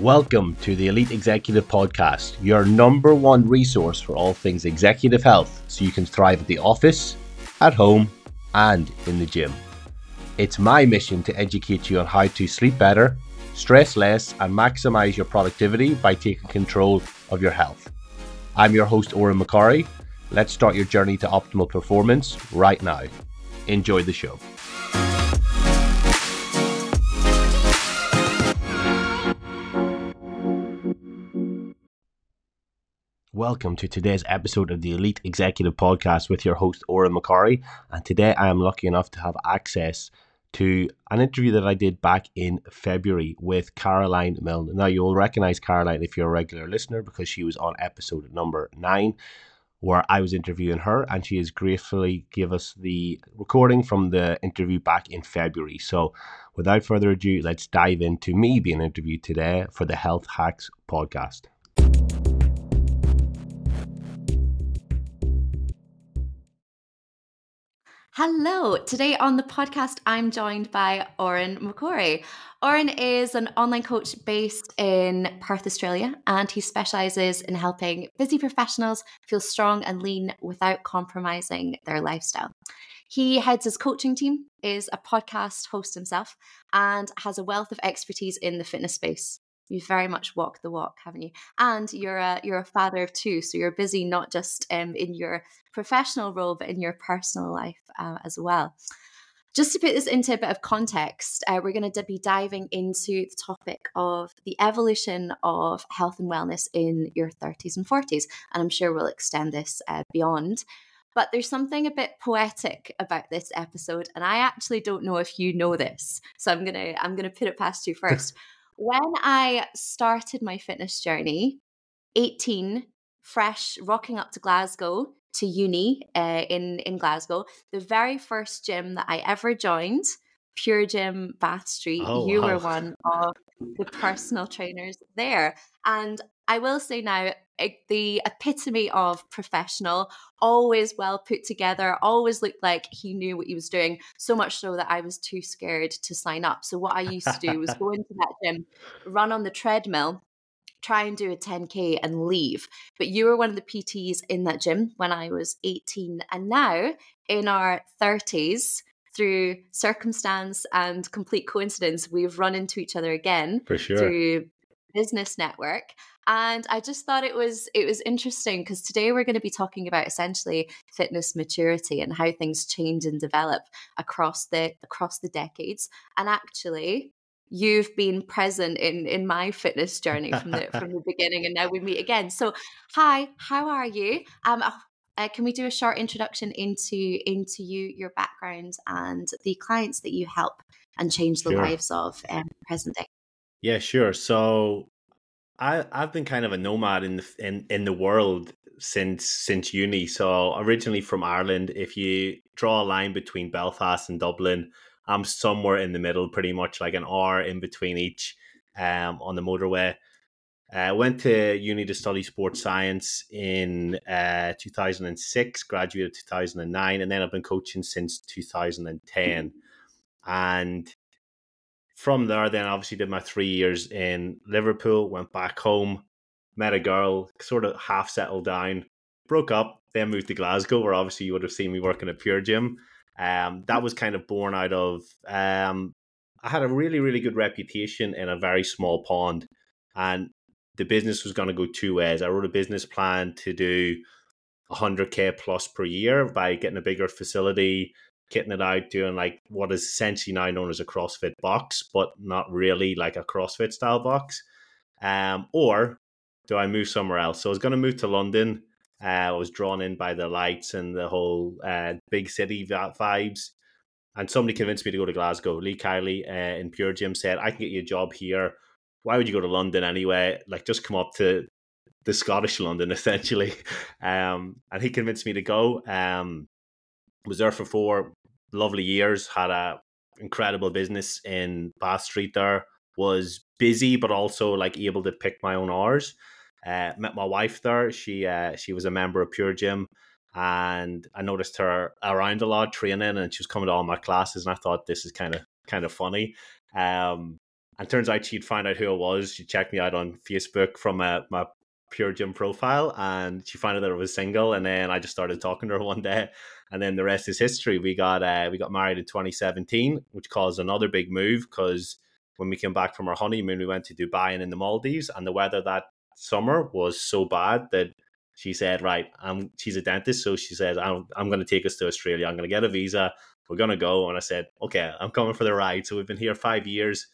Welcome to the Elite Executive Podcast, your number one resource for all things executive health so you can thrive at the office, at home, and in the gym. It's my mission to educate you on how to sleep better, stress less, and maximize your productivity by taking control of your health. I'm your host, Odhran McCorry. Let's start your journey to optimal performance right now. Enjoy the show. Welcome to today's episode of the Elite Executive Podcast with your host, Odhran McCorry. And today I am lucky enough to have access to an interview that I did back in February with Caroline Milne. Now, you'll recognize Caroline if you're a regular listener because she was on episode number nine, where I was interviewing her, and she has gratefully give us the recording from the interview back in February. So, without further ado, let's dive into me being interviewed today for the Health Hacks podcast. Hello. Today on the podcast, I'm joined by Odhran McCorry. Odhran is an online coach based in Perth, Australia, and he specializes in helping busy professionals feel strong and lean without compromising their lifestyle. He heads his coaching team, is a podcast host himself, and has a wealth of expertise in the fitness space you've very much walked the walk, haven't you? And you're a you're a father of two, so you're busy not just um, in your professional role, but in your personal life uh, as well. Just to put this into a bit of context, uh, we're going to be diving into the topic of the evolution of health and wellness in your 30s and 40s. And I'm sure we'll extend this uh, beyond. But there's something a bit poetic about this episode, and I actually don't know if you know this. So I'm gonna I'm gonna put it past you first when I started my fitness journey, 18, fresh, rocking up to Glasgow to uni uh, in in Glasgow, the very first gym that I ever joined, Pure Gym Bath Street. Oh, you wow. were one of the personal trainers there, and I will say now, the epitome of professional, always well put together, always looked like he knew what he was doing, so much so that I was too scared to sign up. So, what I used to do was go into that gym, run on the treadmill, try and do a 10K and leave. But you were one of the PTs in that gym when I was 18. And now, in our 30s, through circumstance and complete coincidence, we've run into each other again For sure. through business network and i just thought it was it was interesting because today we're going to be talking about essentially fitness maturity and how things change and develop across the across the decades and actually you've been present in in my fitness journey from the from the beginning and now we meet again so hi how are you um oh, uh, can we do a short introduction into into you your background and the clients that you help and change the sure. lives of um, present day yeah, sure. So I I've been kind of a nomad in the in, in the world since since uni. So originally from Ireland, if you draw a line between Belfast and Dublin, I'm somewhere in the middle, pretty much like an hour in between each um, on the motorway. I uh, went to uni to study sports science in uh, 2006, graduated 2009, and then I've been coaching since 2010. And from there, then obviously did my three years in Liverpool, went back home, met a girl, sort of half settled down, broke up, then moved to Glasgow, where obviously you would have seen me working at Pure Gym. Um, that was kind of born out of um, I had a really, really good reputation in a very small pond, and the business was going to go two ways. I wrote a business plan to do 100k plus per year by getting a bigger facility, kitting it out, doing like what is essentially now known as a CrossFit box, but not really like a CrossFit style box. Um, or do I move somewhere else? So I was going to move to London. Uh, I was drawn in by the lights and the whole uh, big city vibes. And somebody convinced me to go to Glasgow. Lee Kiley uh, in Pure Gym said, I can get you a job here. Why would you go to London anyway? Like, just come up to the Scottish London, essentially. Um, and he convinced me to go. Um, was there for four lovely years. Had a incredible business in Bath Street. There was busy, but also like able to pick my own hours. Uh, met my wife there. She uh, she was a member of Pure Gym, and I noticed her around a lot training, and she was coming to all my classes, and I thought this is kind of kind of funny. Um, And turns out she'd find out who I was. She checked me out on Facebook from uh, my Pure Gym profile, and she found out that I was single. And then I just started talking to her one day, and then the rest is history. We got uh, we got married in 2017, which caused another big move because when we came back from our honeymoon, we went to Dubai and in the Maldives, and the weather that summer was so bad that she said, "Right, I'm." She's a dentist, so she said, "I'm, I'm going to take us to Australia. I'm going to get a visa. We're going to go." And I said, "Okay, I'm coming for the ride." So we've been here five years.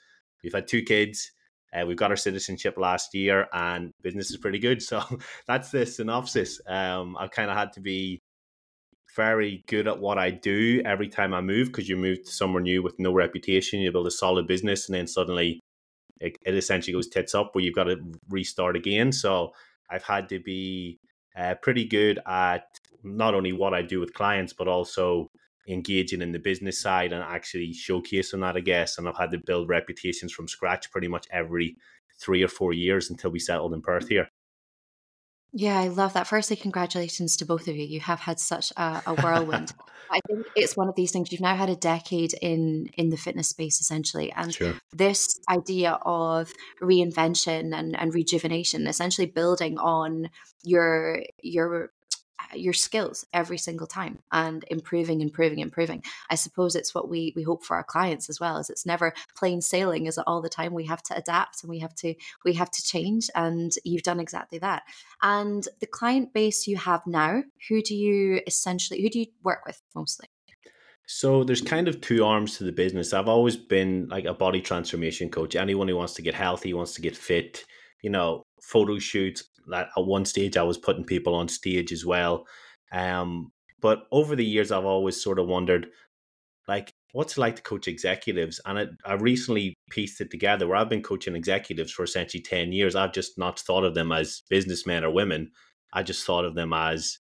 We've had two kids. Uh, we've got our citizenship last year, and business is pretty good. So that's the synopsis. Um, I've kind of had to be very good at what I do every time I move because you move to somewhere new with no reputation, you build a solid business, and then suddenly it, it essentially goes tits up where you've got to restart again. So I've had to be uh, pretty good at not only what I do with clients, but also engaging in the business side and actually showcasing that, I guess. And I've had to build reputations from scratch pretty much every three or four years until we settled in Perth here. Yeah, I love that. Firstly, congratulations to both of you. You have had such a, a whirlwind. I think it's one of these things. You've now had a decade in in the fitness space, essentially, and sure. this idea of reinvention and, and rejuvenation, essentially building on your your Uh, your skills every single time and improving improving improving i suppose it's what we we hope for our clients as well as it's never plain sailing is it all the time we have to adapt and we have to we have to change and you've done exactly that and the client base you have now who do you essentially who do you work with mostly so there's kind of two arms to the business. I've always been like a body transformation coach. Anyone who wants to get healthy, wants to get fit, you know, photo shoots, at one stage I was putting people on stage as well. Um, but over the years, I've always sort of wondered, like, what's it like to coach executives? And it, I recently pieced it together where I've been coaching executives for essentially 10 years. I've just not thought of them as businessmen or women. I just thought of them as,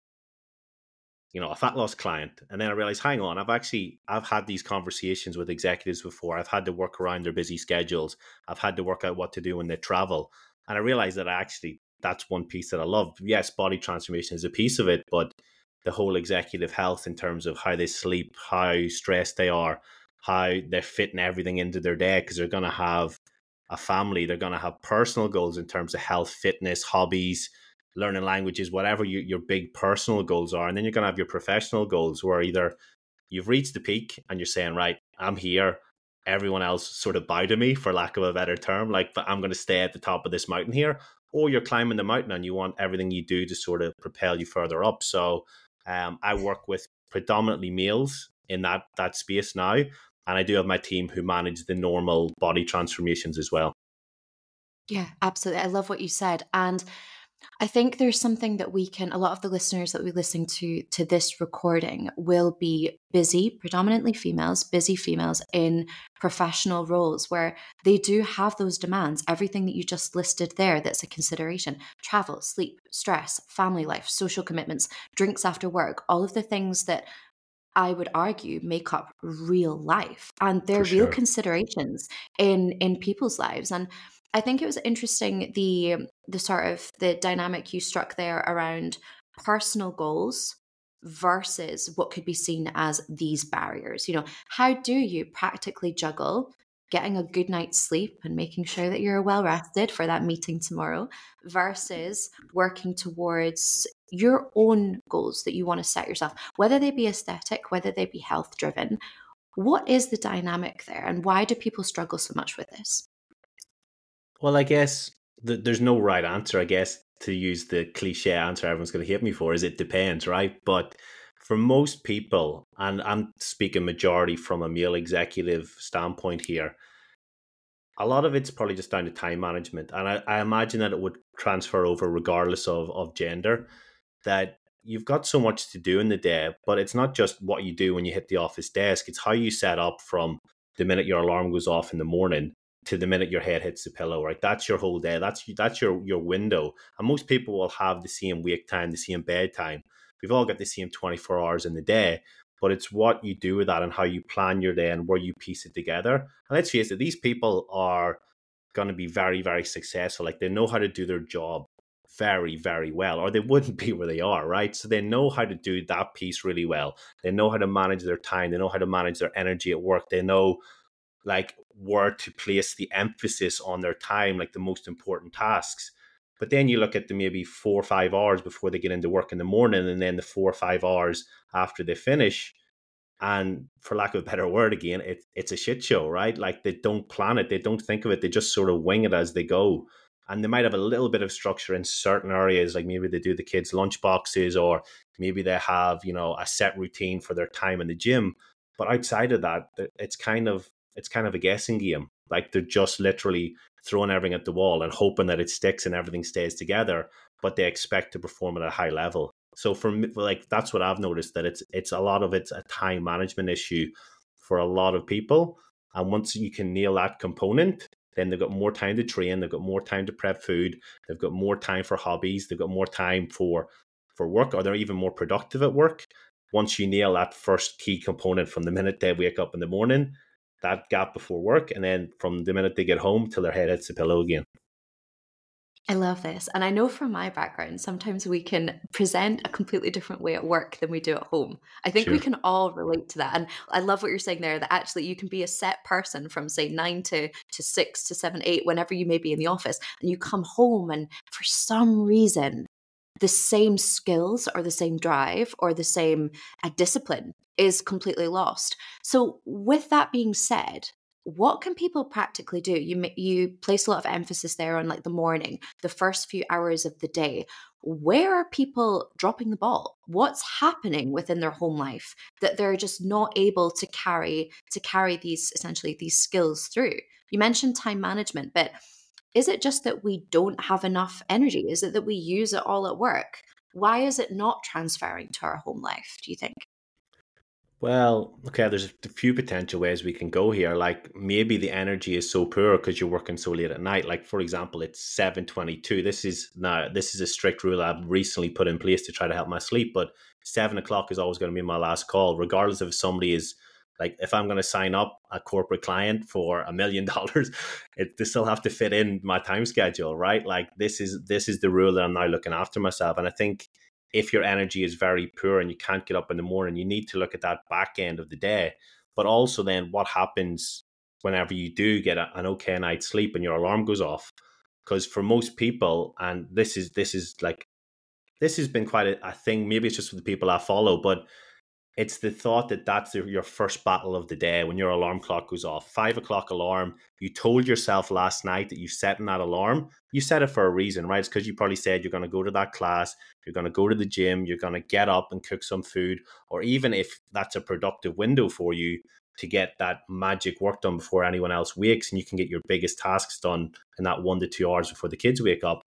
you know, a fat loss client. And then I realized, hang on, I've actually, I've had these conversations with executives before. I've had to work around their busy schedules. I've had to work out what to do when they travel. And I realized that I actually that's one piece that I love. Yes, body transformation is a piece of it, but the whole executive health in terms of how they sleep, how stressed they are, how they're fitting everything into their day because they're going to have a family, they're going to have personal goals in terms of health, fitness, hobbies, learning languages, whatever your, your big personal goals are. And then you're going to have your professional goals where either you've reached the peak and you're saying, right, I'm here. Everyone else sort of bow to me, for lack of a better term. Like, but I'm going to stay at the top of this mountain here or you're climbing the mountain and you want everything you do to sort of propel you further up. So um, I work with predominantly males in that that space now, and I do have my team who manage the normal body transformations as well. Yeah, absolutely. I love what you said, and I think there's something that we can, a lot of the listeners that we listen to to this recording will be busy, predominantly females, busy females in professional roles where they do have those demands, everything that you just listed there that's a consideration travel, sleep, stress, family life, social commitments, drinks after work, all of the things that I would argue make up real life and they're sure. real considerations in in people's lives and I think it was interesting the um, the sort of the dynamic you struck there around personal goals versus what could be seen as these barriers. You know, how do you practically juggle getting a good night's sleep and making sure that you're well rested for that meeting tomorrow versus working towards your own goals that you want to set yourself, whether they be aesthetic, whether they be health driven. What is the dynamic there and why do people struggle so much with this? Well, I guess th- there's no right answer. I guess to use the cliche answer everyone's going to hate me for is it depends, right? But for most people, and I'm speaking majority from a male executive standpoint here, a lot of it's probably just down to time management. And I, I imagine that it would transfer over regardless of, of gender, that you've got so much to do in the day, but it's not just what you do when you hit the office desk, it's how you set up from the minute your alarm goes off in the morning to the minute your head hits the pillow, right? That's your whole day. That's that's your your window. And most people will have the same wake time, the same bedtime. We've all got the same 24 hours in the day, but it's what you do with that and how you plan your day and where you piece it together. And let's face it, these people are going to be very, very successful. Like they know how to do their job very, very well, or they wouldn't be where they are, right? So they know how to do that piece really well. They know how to manage their time. They know how to manage their energy at work. They know like where to place the emphasis on their time, like the most important tasks. But then you look at the maybe four or five hours before they get into work in the morning, and then the four or five hours after they finish. And for lack of a better word, again, it, it's a shit show, right? Like they don't plan it, they don't think of it, they just sort of wing it as they go. And they might have a little bit of structure in certain areas, like maybe they do the kids' lunch boxes, or maybe they have, you know, a set routine for their time in the gym. But outside of that, it's kind of it's kind of a guessing game. Like they're just literally throwing everything at the wall and hoping that it sticks and everything stays together, but they expect to perform at a high level. So for me, like that's what I've noticed that it's it's a lot of it's a time management issue for a lot of people. And once you can nail that component, then they've got more time to train, they've got more time to prep food, they've got more time for hobbies, they've got more time for for work, or they're even more productive at work. Once you nail that first key component from the minute they wake up in the morning, that gap before work, and then from the minute they get home till their head hits the pillow again. I love this. And I know from my background, sometimes we can present a completely different way at work than we do at home. I think sure. we can all relate to that. And I love what you're saying there that actually you can be a set person from, say, nine to, to six to seven, eight, whenever you may be in the office. And you come home, and for some reason, the same skills or the same drive or the same uh, discipline is completely lost. So, with that being said, what can people practically do? You you place a lot of emphasis there on like the morning, the first few hours of the day. Where are people dropping the ball? What's happening within their home life that they're just not able to carry to carry these essentially these skills through? You mentioned time management, but is it just that we don't have enough energy? Is it that we use it all at work? Why is it not transferring to our home life, do you think? Well, okay, there's a few potential ways we can go here. Like maybe the energy is so poor because you're working so late at night. Like for example, it's seven twenty-two. This is now this is a strict rule I've recently put in place to try to help my sleep. But seven o'clock is always going to be my last call, regardless if somebody is like if I'm going to sign up a corporate client for a million dollars, it they still have to fit in my time schedule, right? Like this is this is the rule that I'm now looking after myself, and I think if your energy is very poor and you can't get up in the morning, you need to look at that back end of the day. But also then what happens whenever you do get a, an okay night's sleep and your alarm goes off? Because for most people, and this is this is like this has been quite a, a thing. Maybe it's just for the people I follow, but it's the thought that that's your first battle of the day when your alarm clock goes off. Five o'clock alarm. You told yourself last night that you set that alarm. You set it for a reason, right? It's because you probably said you're going to go to that class, you're going to go to the gym, you're going to get up and cook some food, or even if that's a productive window for you to get that magic work done before anyone else wakes and you can get your biggest tasks done in that one to two hours before the kids wake up.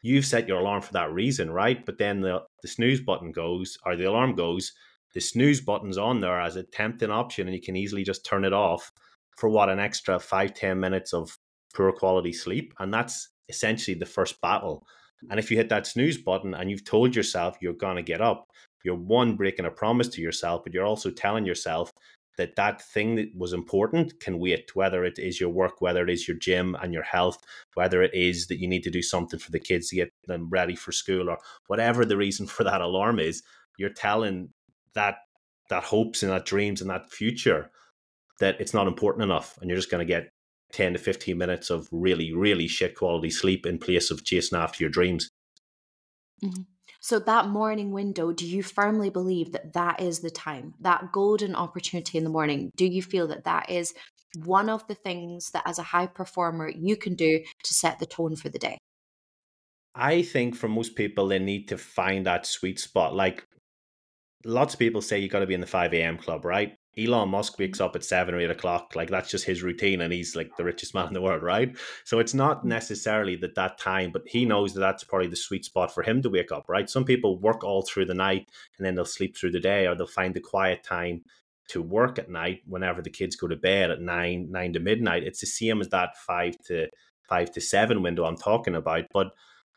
You've set your alarm for that reason, right? But then the, the snooze button goes or the alarm goes the snooze button's on there as a tempting option and you can easily just turn it off for what an extra five ten minutes of poor quality sleep. And that's essentially the first battle. And if you hit that snooze button and you've told yourself you're going to get up you're one breaking a promise to yourself but you're also telling yourself that that thing that was important can wait whether it is your work whether it is your gym and your health whether it is that you need to do something for the kids to get them ready for school or whatever the reason for that alarm is you're telling that that hopes and that dreams and that future that it's not important enough and you're just going to get 10 to 15 minutes of really really shit quality sleep in place of chasing after your dreams mm-hmm. so that morning window do you firmly believe that that is the time that golden opportunity in the morning do you feel that that is one of the things that as a high performer you can do to set the tone for the day I think for most people, they need to find that sweet spot. Like lots of people say you got to be in the 5 a.m. club, right? Elon Musk wakes up at seven or eight o'clock. Like that's just his routine, and he's like the richest man in the world, right? So it's not mm. necessarily that that time, but he knows that that's probably the sweet spot for him to wake up, right? Some people work all through the night and then they'll sleep through the day, or they'll find the quiet time to work at night whenever the kids go to bed at nine, nine to midnight. It's the same as that five to five to seven window I'm talking about, but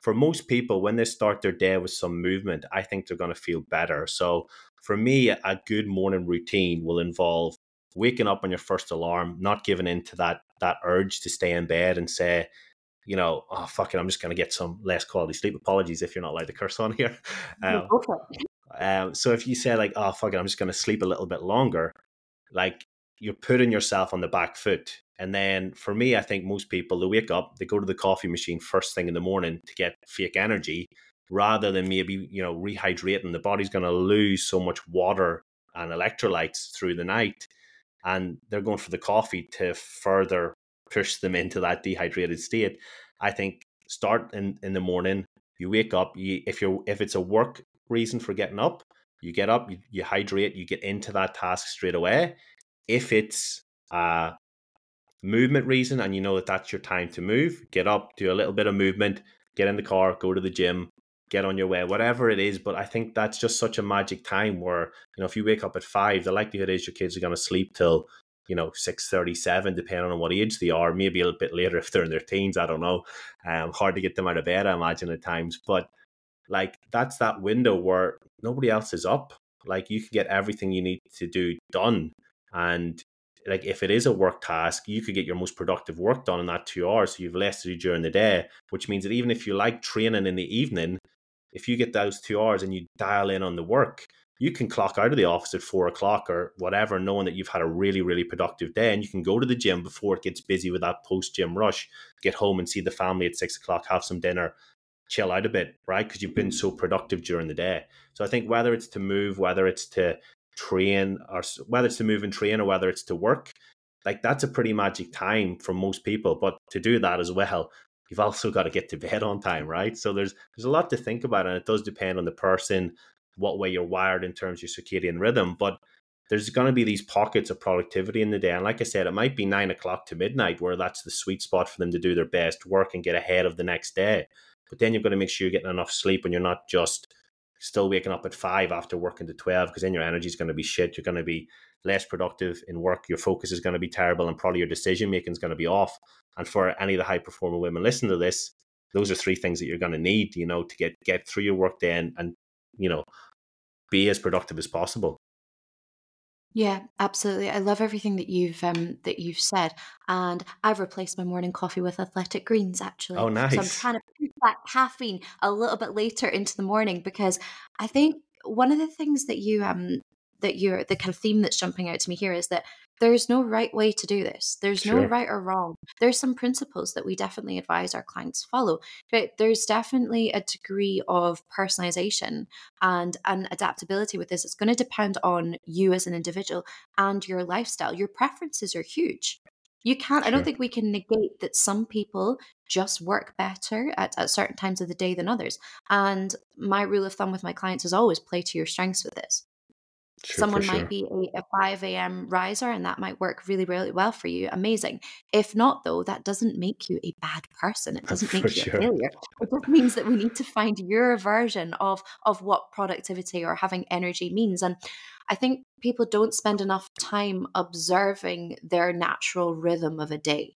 for most people, when they start their day with some movement, I think they're going to feel better. So for me, a good morning routine will involve waking up on your first alarm, not giving in to that that urge to stay in bed and say, you know, oh fuck it, I'm just going to get some less quality sleep. Apologies if you're not allowed to curse on here. Um, um, so if you say like, oh fuck it, I'm just going to sleep a little bit longer, like you're putting yourself on the back foot. And then for me, I think most people they wake up, they go to the coffee machine first thing in the morning to get fake energy, rather than maybe you know rehydrating. The body's going to lose so much water and electrolytes through the night, and they're going for the coffee to further push them into that dehydrated state. I think start in in the morning. You wake up. You if you're if it's a work reason for getting up, you get up, you, you hydrate, you get into that task straight away. If it's a movement reason and you know that that's your time to move, get up, do a little bit of movement, get in the car, go to the gym, get on your way, whatever it is. But I think that's just such a magic time where, you know, if you wake up at five, the likelihood is your kids are going to sleep till, you know, 6.37, depending on what age they are, maybe a little bit later if they're in their teens, I don't know. Um, hard to get them out of bed, I imagine, at times. But like that's that window where nobody else is up. Like you can get everything you need to do done. And like if it is a work task, you could get your most productive work done in that two hours. So you've less to do during the day, which means that even if you like training in the evening, if you get those two hours and you dial in on the work, you can clock out of the office at four o'clock or whatever, knowing that you've had a really, really productive day. And you can go to the gym before it gets busy with that post gym rush, get home and see the family at six o'clock, have some dinner, chill out a bit, right? Because you've been mm. so productive during the day. So I think whether it's to move, whether it's to train, or whether it's to move and train, or whether it's to work, like that's a pretty magic time for most people. But to do that as well, you've also got to get to bed on time, right? So there's there's a lot to think about, and it does depend on the person, what way you're wired in terms of your circadian rhythm. But there's going to be these pockets of productivity in the day, and like I said, it might be nine o'clock to midnight where that's the sweet spot for them to do their best work and get ahead of the next day. But then you've got to make sure you're getting enough sleep, and you're not just still waking up at five after working to 12 because then your energy is going to be shit. You're going to be less productive in work. Your focus is going to be terrible and probably your decision making is going to be off. And for any of the high performing women listen to this, those are three things that you're going to need, you know, to get, get through your work day and, and, you know, be as productive as possible. Yeah, absolutely. I love everything that you've um that you've said, and I've replaced my morning coffee with athletic greens actually. Oh, nice. So I'm trying to that caffeine a little bit later into the morning because I think one of the things that you um that you're the kind of theme that's jumping out to me here is that there's no right way to do this. There's sure. no right or wrong. There's some principles that we definitely advise our clients follow, but there's definitely a degree of personalization and and adaptability with this. It's going to depend on you as an individual and your lifestyle. Your preferences are huge. You can't, sure. I don't think we can negate that some people just work better at, at certain times of the day than others. And my rule of thumb with my clients is always play to your strengths with this. Sure, Someone might be a, a 5 a.m. riser and that might work really, really well for you. Amazing. If not, though, that doesn't make you a bad person. It doesn't make you sure. a failure. It just means that we need to find your version of, of what productivity or having energy means. And I think people don't spend enough time observing their natural rhythm of a day.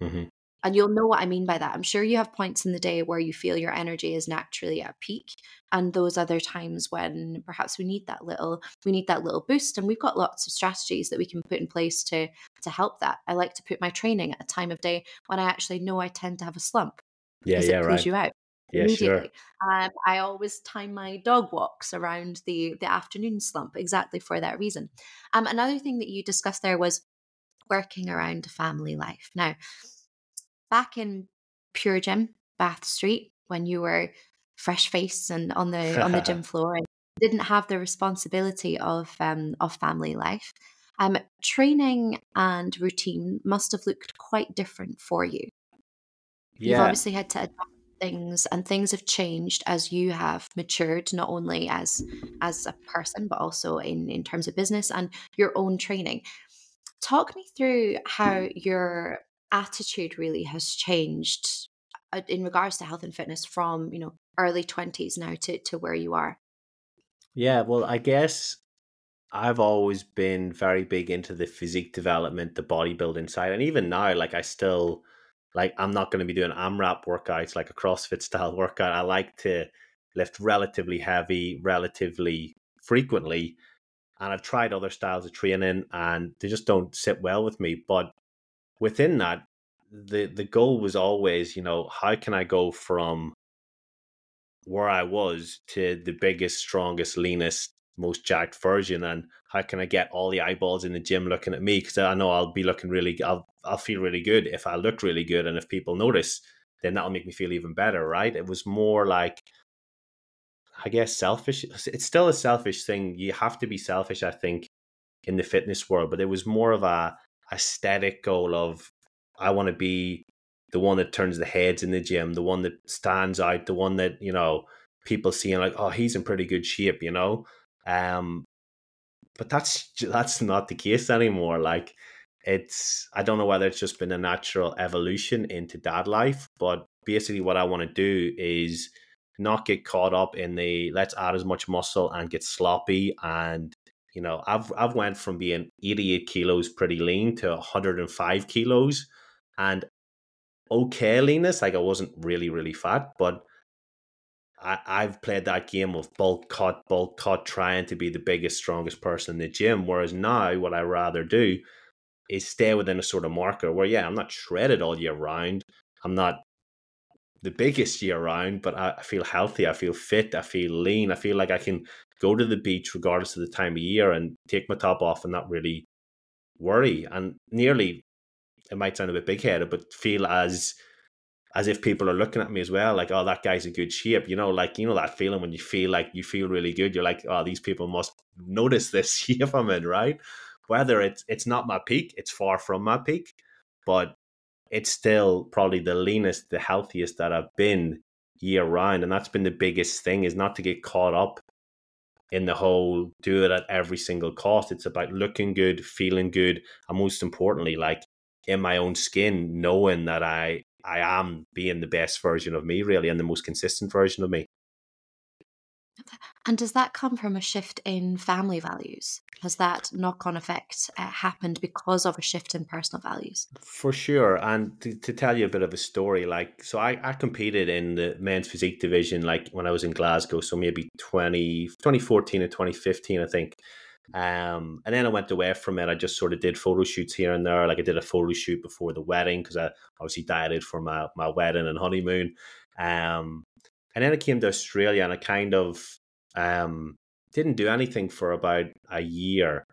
Mm-hmm. And you'll know what I mean by that. I'm sure you have points in the day where you feel your energy is naturally at peak and those other times when perhaps we need that little we need that little boost and we've got lots of strategies that we can put in place to to help that. I like to put my training at a time of day when I actually know I tend to have a slump. Yeah, yeah, it right. you out yeah. Sure. Um, I always time my dog walks around the the afternoon slump exactly for that reason. Um, another thing that you discussed there was working around family life. Now, back in Pure Gym, Bath Street, when you were fresh face and on the on the gym floor and didn't have the responsibility of um, of family life. Um, training and routine must have looked quite different for you. Yeah. You've obviously had to adapt things and things have changed as you have matured not only as as a person but also in in terms of business and your own training talk me through how your attitude really has changed uh, in regards to health and fitness from you know early 20s now to to where you are. Yeah well i guess i've always been very big into the physique development the bodybuilding side and even now like i still like i'm not going to be doing amrap workouts like a crossfit style workout. I like to lift relatively heavy relatively frequently and i've tried other styles of training and they just don't sit well with me but within that, the the goal was always, you know, how can I go from where I was to the biggest, strongest, leanest most jacked version and how can I get all the eyeballs in the gym looking at me? Because I know I'll be looking really I'll I'll feel really good if I look really good and if people notice then that'll make me feel even better right? It was more like I guess selfish it's still a selfish thing. You have to be selfish I think in the fitness world but it was more of a aesthetic goal of I want to be the one that turns the heads in the gym the one that stands out the one that you know people seeing like oh he's in pretty good shape you know um, but that's that's not the case anymore. Like it's I don't know whether it's just been a natural evolution into dad life, but basically what I want to do is not get caught up in the let's add as much muscle and get sloppy and you know I've I've went from being 88 kilos pretty lean to 105 kilos and okay leanness like I wasn't really really fat but I, I've played that game of bulk cut, bulk cut, trying to be the biggest, strongest person in the gym. Whereas now, what I rather do is stay within a sort of marker where, yeah, I'm not shredded all year round. I'm not the biggest year round, but I, feel healthy. I feel fit. I feel lean. I feel like I can go to the beach regardless of the time of year and take my top off and not really worry. And nearly, it might sound a bit big headed, but feel as as if people are looking at me as well, like, oh, that guy's in good shape. You know, like, you know, that feeling when you feel like you feel really good. You're like, oh, these people must notice this shape I'm in, right? Whether it's it's not my peak, it's far from my peak, but it's still probably the leanest, the healthiest that I've been year round. And that's been the biggest thing is not to get caught up in the whole do it at every single cost. It's about looking good, feeling good, and most importantly, like in my own skin, knowing that I I am being the best version of me, really, and the most consistent version of me. And does that come from a shift in family values? Has that knock on effect uh, happened because of a shift in personal values? For sure. And to, to, tell you a bit of a story, like, so I, I competed in the men's physique division, like when I was in Glasgow. So maybe 20, 2014 and 2015, I think. Um, and then I went away from it. I just sort of did photo shoots here and there. Like I did a photo shoot before the wedding because I obviously dieted for my, my wedding and honeymoon. Um, and then I came to Australia and I kind of um, didn't do anything for about a year.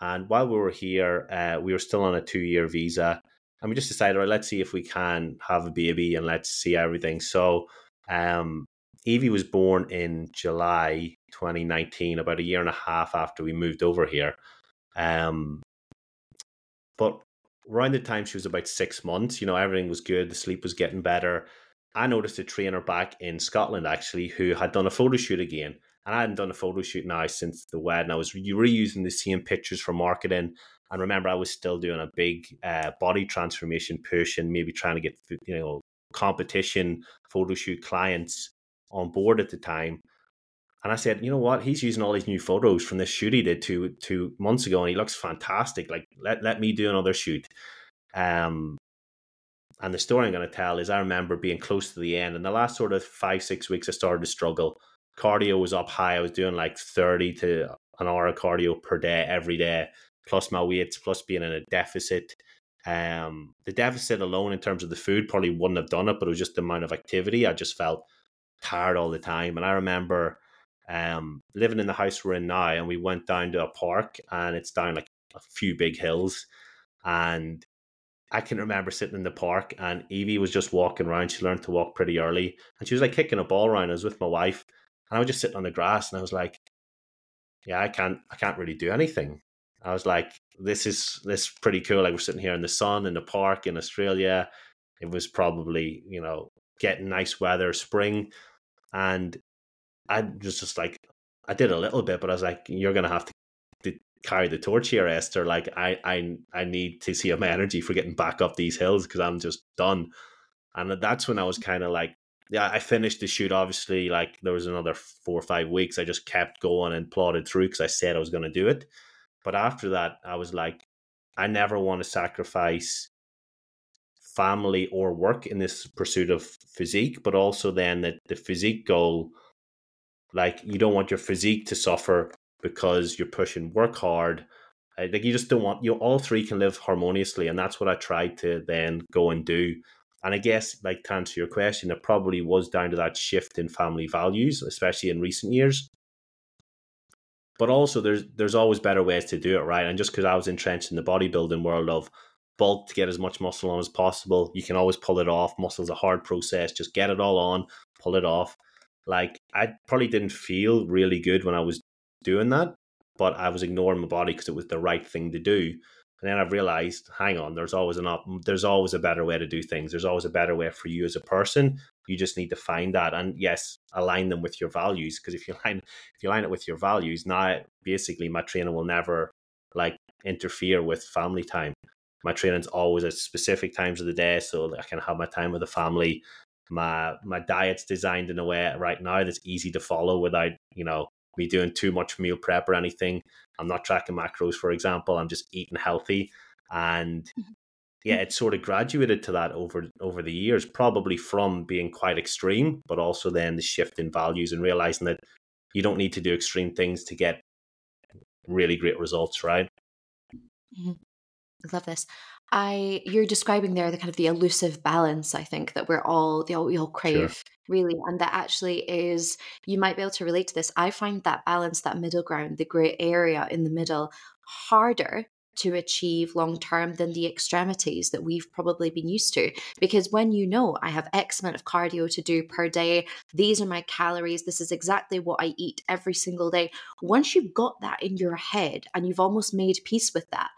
And while we were here, uh, we were still on a two year visa. And we just decided, right, let's see if we can have a baby and let's see everything. So um, Evie was born in July 2019, about a year and a half after we moved over here. Um, but around the time she was about six months, you know, everything was good. The sleep was getting better. I noticed a trainer back in Scotland actually who had done a photo shoot again. And I hadn't done a photo shoot now since the wedding. I was reusing the same pictures for marketing. And remember, I was still doing a big uh, body transformation push and maybe trying to get, you know, competition photo shoot clients on board at the time. And I said, you know what? He's using all these new photos from this shoot he did two two months ago, and he looks fantastic. Like, let let me do another shoot. Um, and the story I'm going to tell is I remember being close to the end, and the last sort of five six weeks, I started to struggle. Cardio was up high. I was doing like thirty to an hour of cardio per day every day, plus my weights, plus being in a deficit. Um, the deficit alone in terms of the food probably wouldn't have done it, but it was just the amount of activity. I just felt tired all the time. And I remember um, living in the house we're in now, and we went down to a park, and it's down like a few big hills. And I can remember sitting in the park, and Evie was just walking around. She learned to walk pretty early, and she was like kicking a ball around. I was with my wife, and I was just sitting on the grass, and I was like, "Yeah, I can't, I can't really do anything." I was like, "This is this is pretty cool." Like we're sitting here in the sun in the park in Australia. It was probably you know getting nice weather, spring, and I was just like, I did a little bit, but I was like, you're gonna have to, carry the torch here, Esther. Like, I, I, I need to see my energy for getting back up these hills because I'm just done. And that's when I was kind of like, yeah, I finished the shoot. Obviously, like there was another four or five weeks. I just kept going and plodded through because I said I was going to do it. But after that, I was like, I never want to sacrifice family or work in this pursuit of physique, but also then that the physique goal, like you don't want your physique to suffer because you're pushing work hard. Like you just don't want you. All three can live harmoniously, and that's what I tried to then go and do. And I guess, like to answer your question, it probably was down to that shift in family values, especially in recent years. but also there's there's always better ways to do it, right? And just because I was entrenched in the bodybuilding world of bulk to get as much muscle on as possible, you can always pull it off. Muscle's a hard process. Just get it all on, pull it off. Like I probably didn't feel really good when I was doing that, but I was ignoring my body because it was the right thing to do. And then I've realized, hang on, there's always an op- there's always a better way to do things. There's always a better way for you as a person. You just need to find that, and yes, align them with your values. Because if you line if you line it with your values, now basically my trainer will never like interfere with family time. My training's always at specific times of the day, so I can have my time with the family. My my diet's designed in a way right now that's easy to follow without you know me doing too much meal prep or anything. I'm not tracking macros, for example. I'm just eating healthy, and mm-hmm. yeah, it sort of graduated to that over over the years, probably from being quite extreme, but also then the shift in values and realizing that you don't need to do extreme things to get really great results, right? Mm-hmm. I love this. I you're describing there the kind of the elusive balance I think that we're all the all we all crave sure. really and that actually is you might be able to relate to this. I find that balance that middle ground the gray area in the middle harder to achieve long term than the extremities that we've probably been used to. Because when you know I have X amount of cardio to do per day, these are my calories, this is exactly what I eat every single day. Once you've got that in your head and you've almost made peace with that,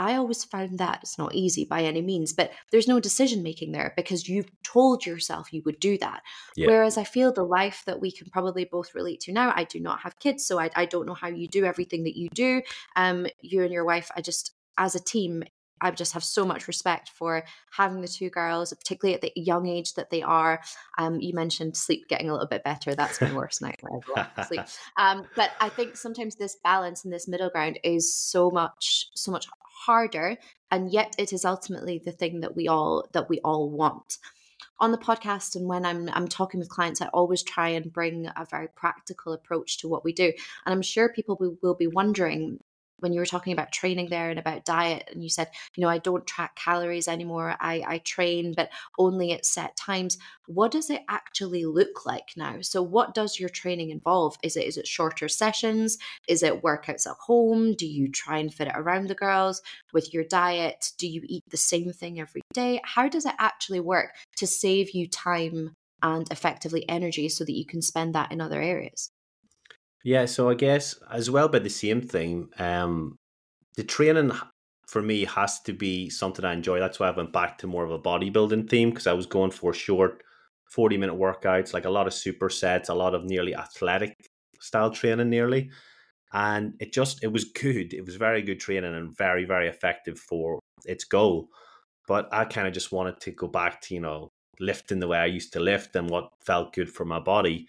I always found that it's not easy by any means, but there's no decision making there because you've told yourself you would do that. Yeah. Whereas I feel the life that we can probably both relate to now, I do not have kids, so I, I don't know how you do everything that you do. Um, you and your wife, I just, as a team, I just have so much respect for having the two girls, particularly at the young age that they are. Um, you mentioned sleep getting a little bit better. That's my worst nightmare. sleep. Um, but I think sometimes this balance and this middle ground is so much, so much harder and yet it is ultimately the thing that we all that we all want on the podcast and when I'm I'm talking with clients, I always try and bring a very practical approach to what we do. And I'm sure people will, will be wondering, when you were talking about training there and about diet and you said you know i don't track calories anymore i i train but only at set times what does it actually look like now? So what does your training involve? Is it is it shorter sessions? Is it workouts at home? Do you try and fit it around the girls with your diet? Do you eat the same thing every day? How does it actually work to save you time and effectively energy so that you can spend that in other areas yeah, so I guess as well by the same thing, um, the training for me has to be something I enjoy. That's why I went back to more of a bodybuilding theme because I was going for short, 40 minute workouts, like a lot of supersets, a lot of nearly athletic style training, nearly. And it just, it was good. It was very good training and very, very effective for its goal. But I kind of just wanted to go back to, you know, lifting the way I used to lift and what felt good for my body.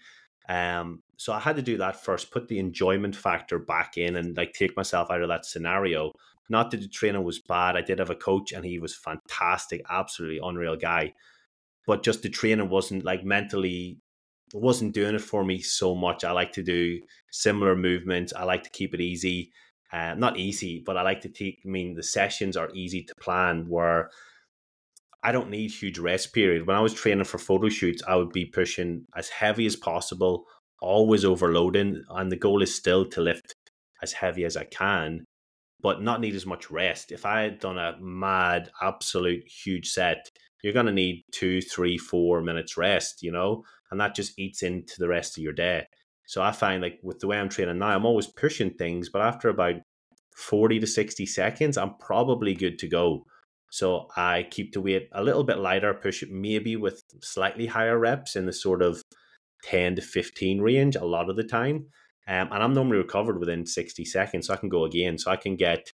Um, so I had to do that first, put the enjoyment factor back in and like take myself out of that scenario. Not that the trainer was bad. I did have a coach and he was fantastic, absolutely unreal guy. But just the trainer wasn't like mentally wasn't doing it for me so much. I like to do similar movements. I like to keep it easy. Uh, not easy, but I like to take, I mean, the sessions are easy to plan where I don't need huge rest period. When I was training for photo shoots, I would be pushing as heavy as possible always overloading, and the goal is still to lift as heavy as I can, but not need as much rest. If I had done a mad, absolute huge set, you're going to need two, three, four minutes rest, you know, and that just eats into the rest of your day. So I find like with the way I'm training now, I'm always pushing things, but after about 40 to 60 seconds, I'm probably good to go. So I keep the weight a little bit lighter, push it maybe with slightly higher reps in the sort of 10 to 15 range a lot of the time. Um, and I'm normally recovered within 60 seconds. So I can go again. So I can get,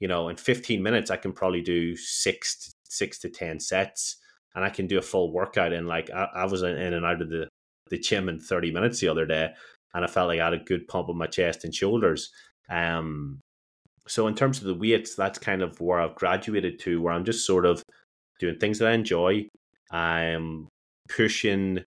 you know, in 15 minutes, I can probably do six to, six to 10 sets and I can do a full workout in like, I, I was in and out of the, the gym in 30 minutes the other day. And I felt like I had a good pump on my chest and shoulders. Um, so in terms of the weights, that's kind of where I've graduated to, where I'm just sort of doing things that I enjoy. I'm pushing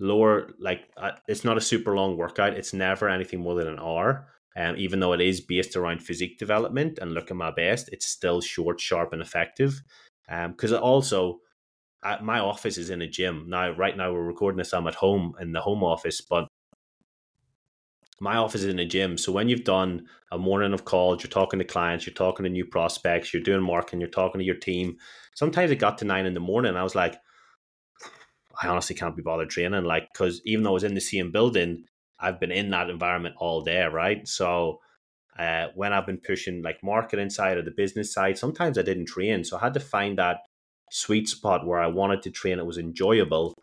lower like uh, it's not a super long workout it's never anything more than an hour um, even though it is based around physique development and looking my best it's still short sharp and effective Um because um, also uh, my office is in a gym now right now we're recording this i'm at home in the home office but my office is in a gym. So when you've done a morning of calls, you're talking to clients, you're talking to new prospects, you're doing marketing, you're talking to your team. Sometimes it got to nine in the morning. I was like, I honestly can't be bothered training. Like, because even though I was in the same building, I've been in that environment all day, right? So uh, when I've been pushing like marketing side or the business side, sometimes I didn't train. So I had to find that sweet spot where I wanted to train. It was enjoyable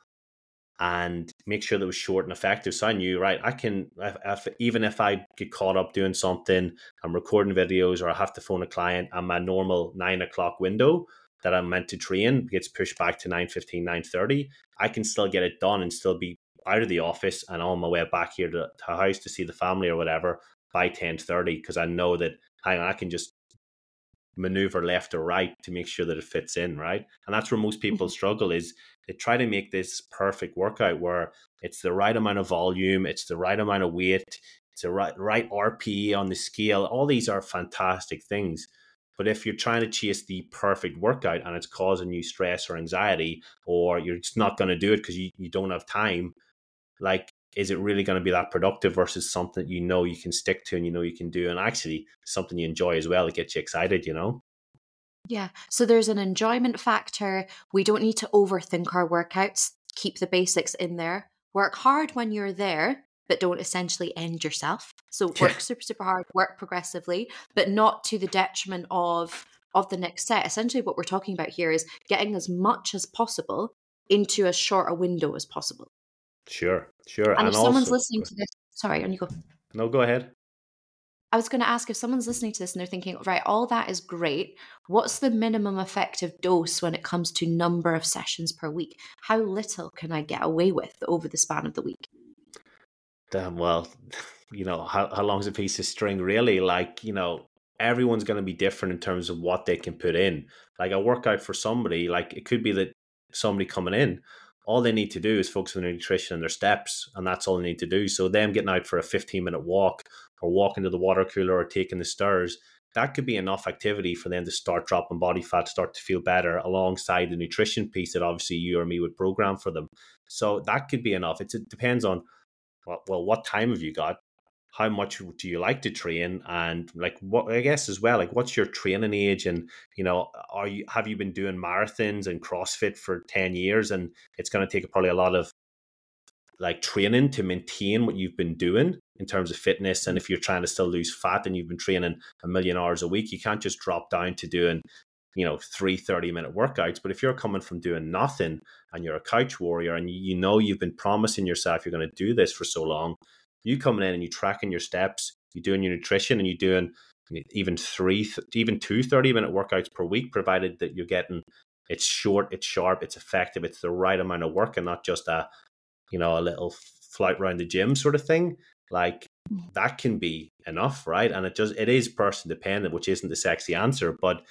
and make sure that was short and effective. So I knew, right, I can, if, if, even if I get caught up doing something, I'm recording videos or I have to phone a client, and my normal nine o'clock window that I'm meant to train gets pushed back to 9.15, 9.30, I can still get it done and still be out of the office and on my way back here to, the house to see the family or whatever by 10.30 because I know that I, I can just maneuver left or right to make sure that it fits in, right? And that's where most people mm-hmm. struggle is they try to make this perfect workout where it's the right amount of volume, it's the right amount of weight, it's the right right RPE on the scale. All these are fantastic things. But if you're trying to chase the perfect workout and it's causing you stress or anxiety, or you're just not going to do it because you, you don't have time, like, is it really going to be that productive versus something you know you can stick to and you know you can do and actually something you enjoy as well? It gets you excited, you know? Yeah. So there's an enjoyment factor. We don't need to overthink our workouts, keep the basics in there. Work hard when you're there, but don't essentially end yourself. So work yeah. super, super hard, work progressively, but not to the detriment of of the next set. Essentially what we're talking about here is getting as much as possible into as short a window as possible. Sure, sure. And, and if also, someone's listening to this, sorry, on you go. No, go ahead. I was going to ask if someone's listening to this and they're thinking, right, all that is great. What's the minimum effective dose when it comes to number of sessions per week? How little can I get away with over the span of the week? Damn, well, you know, how, how long's a piece of string, really? Like, you know, everyone's going to be different in terms of what they can put in. Like, a workout for somebody, like, it could be that somebody coming in, all they need to do is focus on their nutrition and their steps, and that's all they need to do. So, them getting out for a 15 minute walk or walking to the water cooler or taking the stairs, that could be enough activity for them to start dropping body fat, start to feel better alongside the nutrition piece that obviously you or me would program for them. So that could be enough. It's, it depends on, well, what time have you got? How much do you like to train? And like what I guess as well, like what's your training age? And you know, are you have you been doing marathons and CrossFit for 10 years? And it's gonna take probably a lot of like training to maintain what you've been doing in terms of fitness. And mm. if you're trying to still lose fat and you've been training a million hours a week, you can't just drop down to doing, you know, three 30 minute workouts. But if you're coming from doing nothing and you're a couch warrior and you know you've been promising yourself you're going to do this for so long, you coming in and you tracking your steps, you're doing your nutrition and you're doing even three, even two 30 minute workouts per week, provided that you're getting it's short, it's sharp, it's effective, it's the right amount of work and not just a, you know, a little flight around the gym sort of thing, like mm. that can be enough, right? And it just it is person dependent, which isn't the sexy answer, but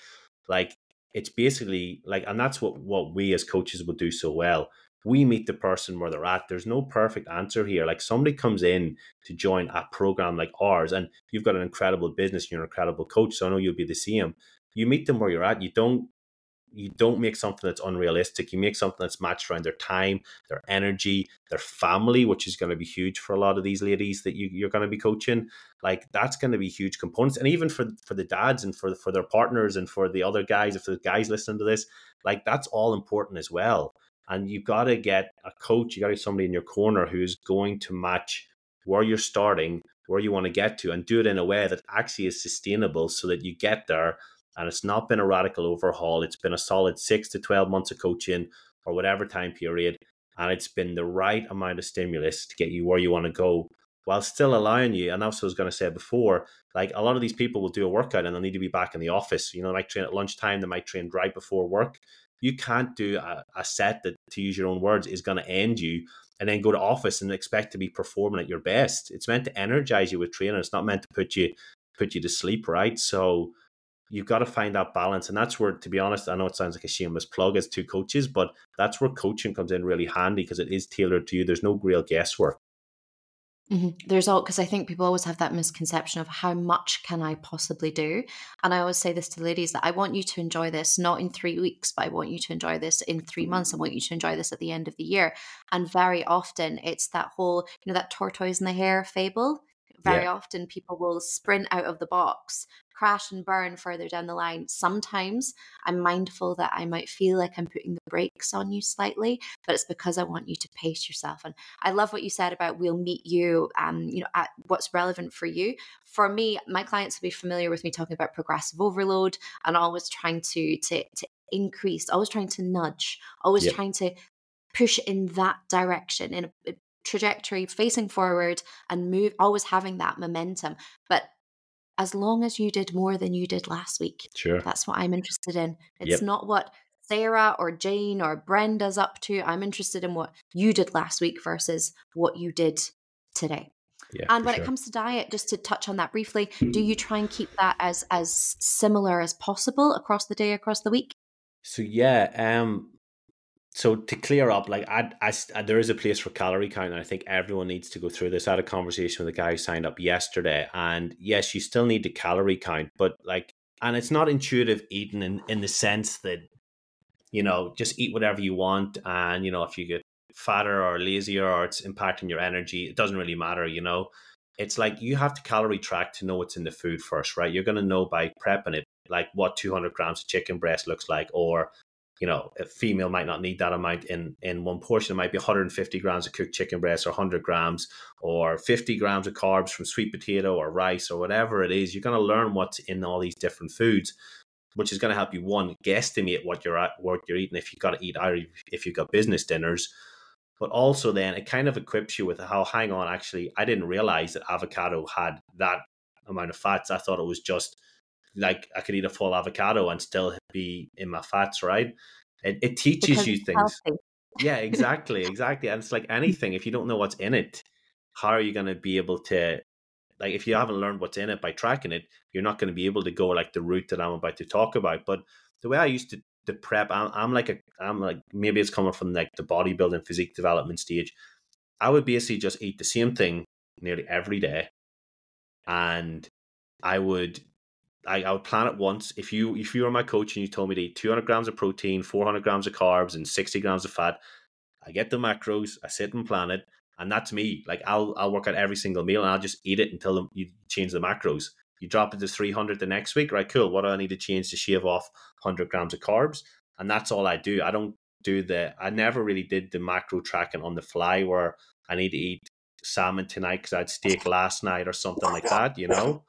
like it's basically like, and that's what what we as coaches will do so well. We meet the person where they're at. There's no perfect answer here. Like somebody comes in to join a program like ours, and you've got an incredible business, you're an incredible coach. So I know you'll be the same. You meet them where you're at. You don't you don't make something that's unrealistic. You make something that's matched around their time, their energy, their family, which is going to be huge for a lot of these ladies that you, you're going to be coaching. Like that's going to be huge components, and even for for the dads and for for their partners and for the other guys, if the guys listening to this, like that's all important as well. And you've got to get a coach. You got to get somebody in your corner who's going to match where you're starting, where you want to get to, and do it in a way that actually is sustainable, so that you get there and it's not been a radical overhaul. It's been a solid six to 12 months of coaching or whatever time period. And it's been the right amount of stimulus to get you where you want to go while still allowing you. And that's what I was going to say before. Like a lot of these people will do a workout and they'll need to be back in the office. You know, they might train at lunchtime, they might train right before work. You can't do a, a set that, to use your own words, is going to end you and then go to office and expect to be performing at your best. It's meant to energize you with training. It's not meant to put you put you to sleep, right? So you've got to find that balance. And that's where, to be honest, I know it sounds like a shameless plug as two coaches, but that's where coaching comes in really handy because it is tailored to you. There's no real guesswork. Mm-hmm. There's all because I think people always have that misconception of how much can I possibly do, and I always say this to ladies that I want you to enjoy this not in three weeks, but I want you to enjoy this in three months. I want you to enjoy this at the end of the year. And very often it's that whole, you know, that tortoise in the hare fable very yeah. often people will sprint out of the box crash and burn further down the line. Sometimes I'm mindful that I might feel like I'm putting the brakes on you slightly, but it's because I want you to pace yourself. And I love what you said about we'll meet you, um, you know, at what's relevant for you. For me, my clients will be familiar with me talking about progressive overload and always trying to to to increase, always trying to nudge, always yep. trying to push in that direction in a, a trajectory facing forward and move always having that momentum but as long as you did more than you did last week. Sure. That's what I'm interested in. It's yep. not what Sarah or Jane or Brenda's up to. I'm interested in what you did last week versus what you did today. Yeah, and when sure. it comes to diet, just to touch on that briefly, do you try and keep that as as similar as possible across the day, across the week? So yeah, um, so to clear up, like I, I, I, uh, there is a place for calorie count, and I think everyone needs to go through this. I had a conversation with a guy who signed up yesterday, and yes, you still need to calorie count, but like, and it's not intuitive eating in in the sense that you know just eat whatever you want, and you know if you get fatter or lazier or it's impacting your energy, it doesn't really matter. You know, it's like you have to calorie track to know what's in the food first, right? You're going to know by prepping it, like what 200 grams of chicken breast looks like, or you know, a female might not need that amount in in one portion. It might be 150 grams of cooked chicken breast or 100 grams or 50 grams of carbs from sweet potato or rice or whatever it is. You're going to learn what's in all these different foods, which is going to help you one guesstimate what you're at, what you're eating if you've got to eat out if you've got business dinners. But also then it kind of equips you with how hang on, actually, I didn't realize that avocado had that amount of fats. I thought it was just like I could eat a full avocado and still be in my fats, right? It, it teaches because you things. Healthy. Yeah, exactly, exactly. And it's like anything, if you don't know what's in it, how are you going to be able to, like, if you haven't learned what's in it by tracking it, you're not going to be able to go like the route that I'm about to talk about. But the way I used to, to prep, I'm, I'm like a, I'm like maybe it's coming from like the bodybuilding physique development stage. I would basically just eat the same thing nearly every day, and I would I, I would plan it once. If you if you were my coach and you told me to eat 200 grams of protein, 400 grams of carbs, and 60 grams of fat, I get the macros, I sit and plan it, and that's me. Like I'll I'll work out every single meal and I'll just eat it until you change the macros. You drop it to 300 the next week, right? Cool. What do I need to change to shave off 100 grams of carbs? And that's all I do. I don't do the. I never really did the macro tracking on the fly where I need to eat salmon tonight because I had steak last night or something like that, you know.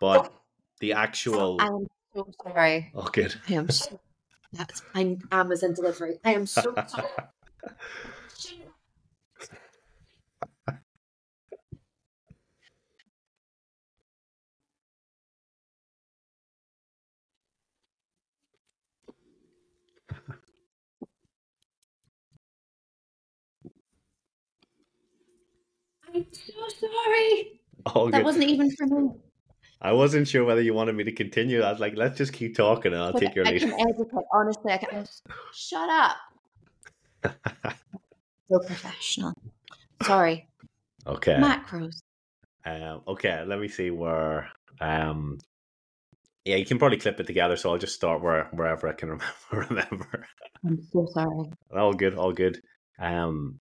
But the actual. I'm so sorry. Oh, good. I am. So, that's my Amazon delivery. I am so sorry. I'm so sorry. Oh, that wasn't even for me. I wasn't sure whether you wanted me to continue. I was like, let's just keep talking and I'll take your lead. I can educate. Honestly, I can. Shut up. so professional. Sorry. Okay. Macros. Um, okay, let me see where. Um, yeah, you can probably clip it together, so I'll just start where wherever I can remember. remember. I'm so sorry. All good, all good. Um,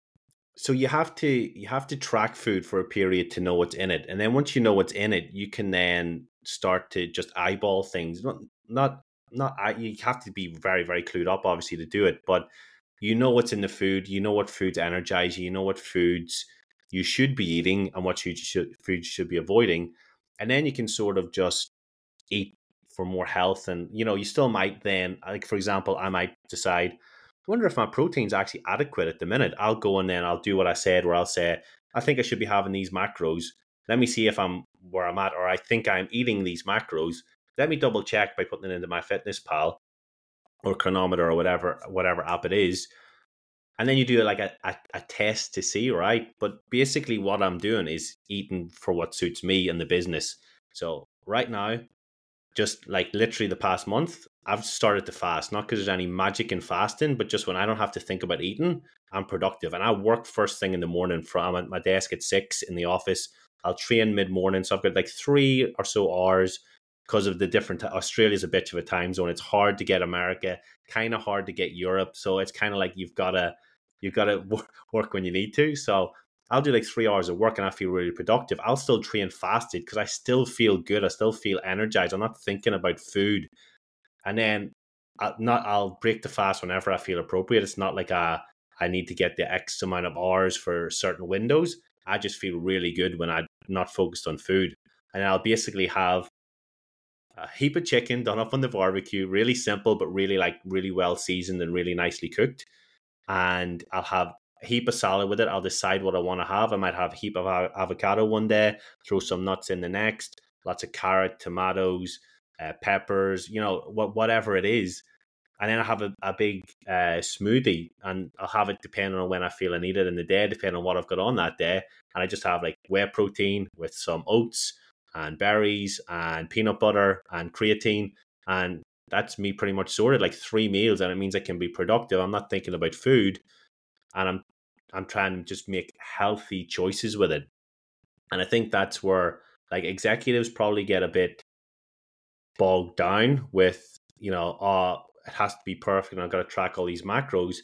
so you have to you have to track food for a period to know what's in it. And then once you know what's in it you can then start to just eyeball things. Not not not you have to be very very clued up obviously to do it but you know what's in the food you know what foods energize you you know what foods you should be eating and what you should food you should be avoiding. And then you can sort of just eat for more health and you know you still might then like for example i might decide wonder if my protein's actually adequate at the minute. I'll go and then I'll do what I said, where I'll say, I think I should be having these macros. Let me see if I'm where I'm at, or I think I'm eating these macros. Let me double check by putting it into MyFitnessPal or Cronometer or whatever whatever app it is. And then you do like a, a, a test to see, right? But basically what I'm doing is eating for what suits me and the business. So right now, just like literally the past month, I've started to fast, not because there's any magic in fasting, but just when I don't have to think about eating, I'm productive. And I work first thing in the morning from my desk at six in the office. I'll train mid morning. So I've got like three or so hours because of the different Australia's a bit of a time zone. It's hard to get America, kind of hard to get Europe. So it's kind of like you've got to you've got to work when you need to. So I'll do like three hours of work and I feel really productive. I'll still train fasted because I still feel good. I still feel energized. I'm not thinking about food. And then I'll not I'll break the fast whenever I feel appropriate. It's not like a I need to get the X amount of hours for certain windows. I just feel really good when I'm not focused on food. And I'll basically have a heap of chicken done up on the barbecue, really simple, but really like really well seasoned and really nicely cooked. And I'll have a heap of salad with it. I'll decide what I want to have. I might have a heap of avocado one day, throw some nuts in the next, lots of carrot, tomatoes, uh, peppers, you know, what whatever it is. And then I have a, a big uh, smoothie, and I'll have it depending on when I feel I need it in the day, depending on what I've got on that day. And I just have like whey protein with some oats and berries and peanut butter and creatine. And that's me pretty much sorted like three meals, and it means I can be productive. I'm not thinking about food, and I'm I'm trying to just make healthy choices with it. And I think that's where like executives probably get a bit bogged down with, you know, oh, it has to be perfect and I've got to track all these macros.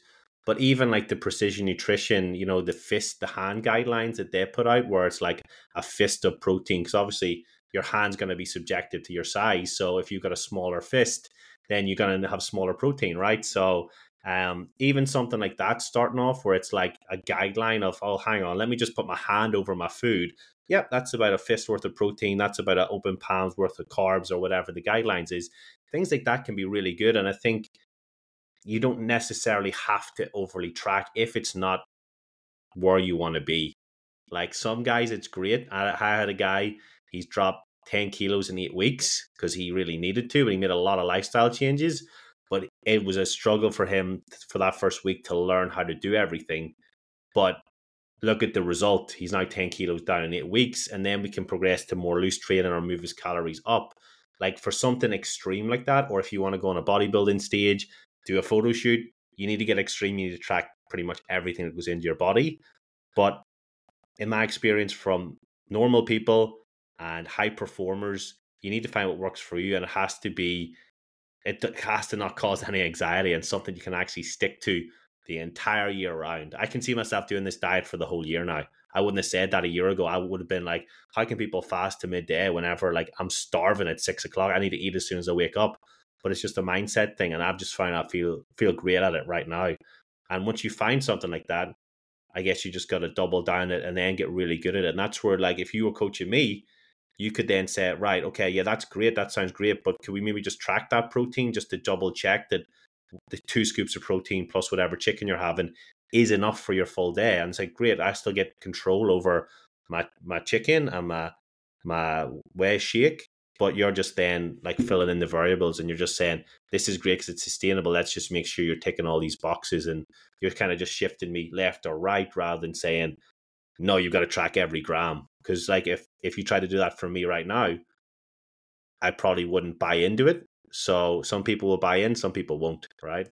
But even like the precision nutrition, you know, the fist, the hand guidelines that they put out, where it's like a fist of protein, because obviously your hand's going to be subjective to your size. So if you've got a smaller fist, then you're going to have smaller protein, right? So um, even something like that starting off where it's like a guideline of, oh, hang on, let me just put my hand over my food. Yep, that's about a fist worth of protein. That's about an open palm's worth of carbs or whatever the guidelines is. Things like that can be really good. And I think you don't necessarily have to overly track if it's not where you want to be. Like some guys, it's great. I, had a guy, he's dropped 10 kilos in eight weeks because he really needed to, but he made a lot of lifestyle changes. But it was a struggle for him for that first week to learn how to do everything. But look at the result. He's now 10 kilos down in eight weeks, and then we can progress to more loose training or move his calories up. Like for something extreme like that, or if you want to go on a bodybuilding stage, do a photo shoot, you need to get extreme. You need to track pretty much everything that goes into your body. But in my experience from normal people and high performers, you need to find what works for you, and it has to be, it has to not cause any anxiety and something you can actually stick to the entire year round. I can see myself doing this diet for the whole year now. I wouldn't have said that a year ago. I would have been like, how can people fast to midday whenever like I'm starving at six o'clock? I need to eat as soon as I wake up but it's just a mindset thing. And I've just found I feel feel great at it right now. And once you find something like that, I guess you just got to double down it and then get really good at it. And that's where, like, if you were coaching me, you could then say, right, okay, yeah, that's great. That sounds great. But could we maybe just track that protein just to double check that the two scoops of protein plus whatever chicken you're having is enough for your full day? And it's like, great, I still get control over my, my chicken and my, my whey shake but you're just then like filling in the variables and you're just saying this is great because it's sustainable. Let's just make sure you're ticking all these boxes and you're kind of just shifting me left or right rather than saying no you've got to track every gram. Because like if if you try to do that for me right now i probably wouldn't buy into it so some people will buy in some people won't right?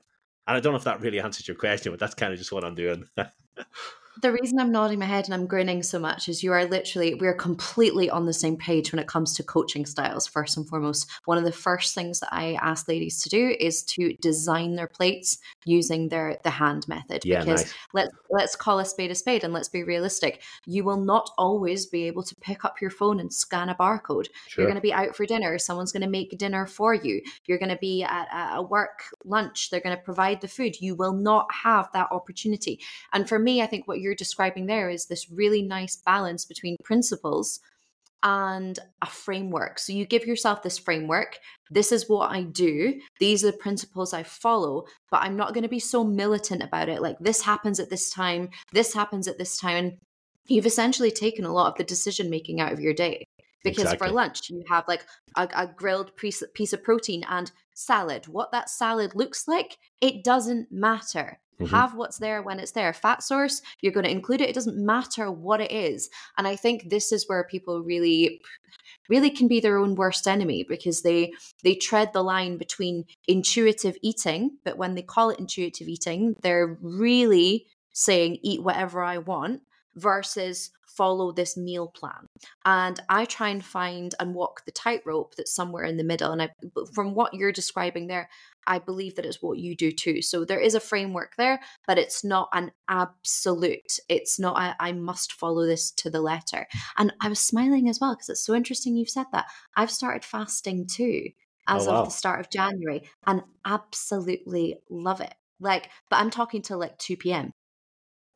And i don't know if that really answers your question but that's kind of just what i'm doing the reason I'm nodding my head and I'm grinning so much is you are literally, we're completely on the same page when it comes to coaching styles, first and foremost. One of the first things that I ask ladies to do is to design their plates using their the hand method. Yeah, because nice. let's let's call a spade a spade and let's be realistic. You will not always be able to pick up your phone and scan a barcode. Sure. You're going to be out for dinner, someone's going to make dinner for you. You're going to be at a work lunch, they're going to provide the food. You will not have that opportunity. And for me, I think what you're you're describing there is this really nice balance between principles and a framework. So you give yourself this framework. This is what I do. These are the principles I follow, but I'm not going to be so militant about it. Like this happens at this time, this happens at this time. And you've essentially taken a lot of the decision making out of your day. Because exactly. for lunch, you have like a, a grilled piece, piece of protein and salad. What that salad looks like, it doesn't matter. Mm-hmm. Have what's there when it's there. Fat source, you're going to include it. It doesn't matter what it is. And I think this is where people really really can be their own worst enemy because they they tread the line between intuitive eating, but when they call it intuitive eating, they're really saying eat whatever I want versus follow this meal plan. And I try and find and walk the tightrope that's somewhere in the middle. And I, from what you're describing there, I believe that it's what you do too. So there is a framework there, but it's not an absolute. It's not, I, I must follow this to the letter. And I was smiling as well because it's so interesting you've said that. I've started fasting too oh, as oh, wow. of the start of January and absolutely love it. Like, but I'm talking till like 2 p.m.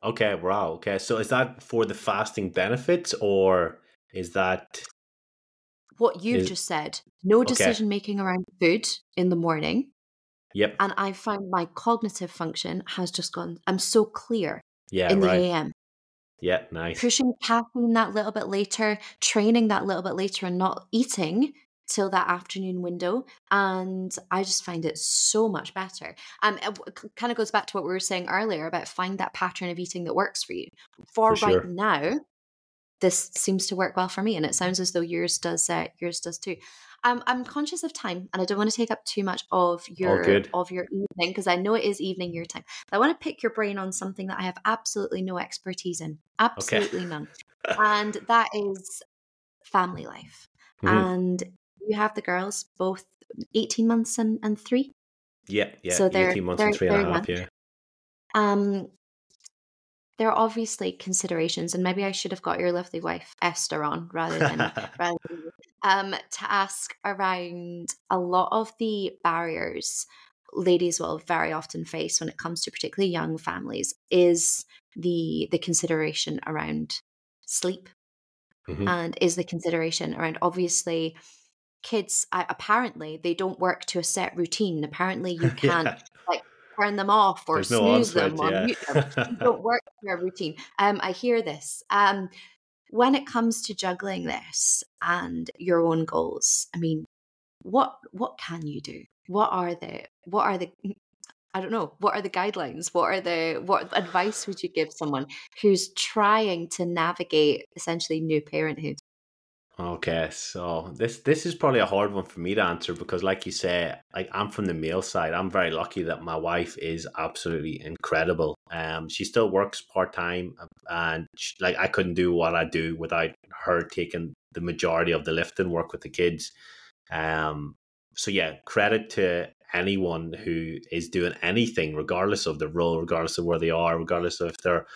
Okay, wow. Okay. So is that for the fasting benefits or is that what you've is... just said? No decision making around food in the morning. Yep. And I find my cognitive function has just gone, I'm so clear yeah, in the right. AM. Yeah, nice. Pushing caffeine that little bit later, training that little bit later, and not eating till that afternoon window and i just find it so much better um it kind of goes back to what we were saying earlier about find that pattern of eating that works for you for, for right sure. now this seems to work well for me and it sounds as though yours does uh, yours does too um, i'm conscious of time and i don't want to take up too much of your of your evening because i know it is evening your time but i want to pick your brain on something that i have absolutely no expertise in absolutely okay. none and that is family life Mm-hmm. and you have the girls both 18 months and, and three? Yeah, yeah. So they're 18 months they're, and three and a half, yeah. Um, there are obviously considerations, and maybe I should have got your lovely wife Esther on rather than, rather than um, to ask around a lot of the barriers ladies will very often face when it comes to particularly young families is the the consideration around sleep mm-hmm. and is the consideration around obviously kids uh, apparently they don't work to a set routine apparently you can't yeah. like turn them off or There's snooze no them or yeah. mute them don't work to a routine um i hear this um when it comes to juggling this and your own goals i mean what what can you do what are the what are the I don't know. What are the guidelines? What are the what advice would you give someone who's trying to navigate essentially new parenthood? Okay, so this this is probably a hard one for me to answer because, like you say, like I'm from the male side. I'm very lucky that my wife is absolutely incredible. Um, she still works part time, and she, like I couldn't do what I do without her taking the majority of the lifting work with the kids. Um, so yeah, credit to anyone who is doing anything, regardless of the role, regardless of where they are, regardless of if they're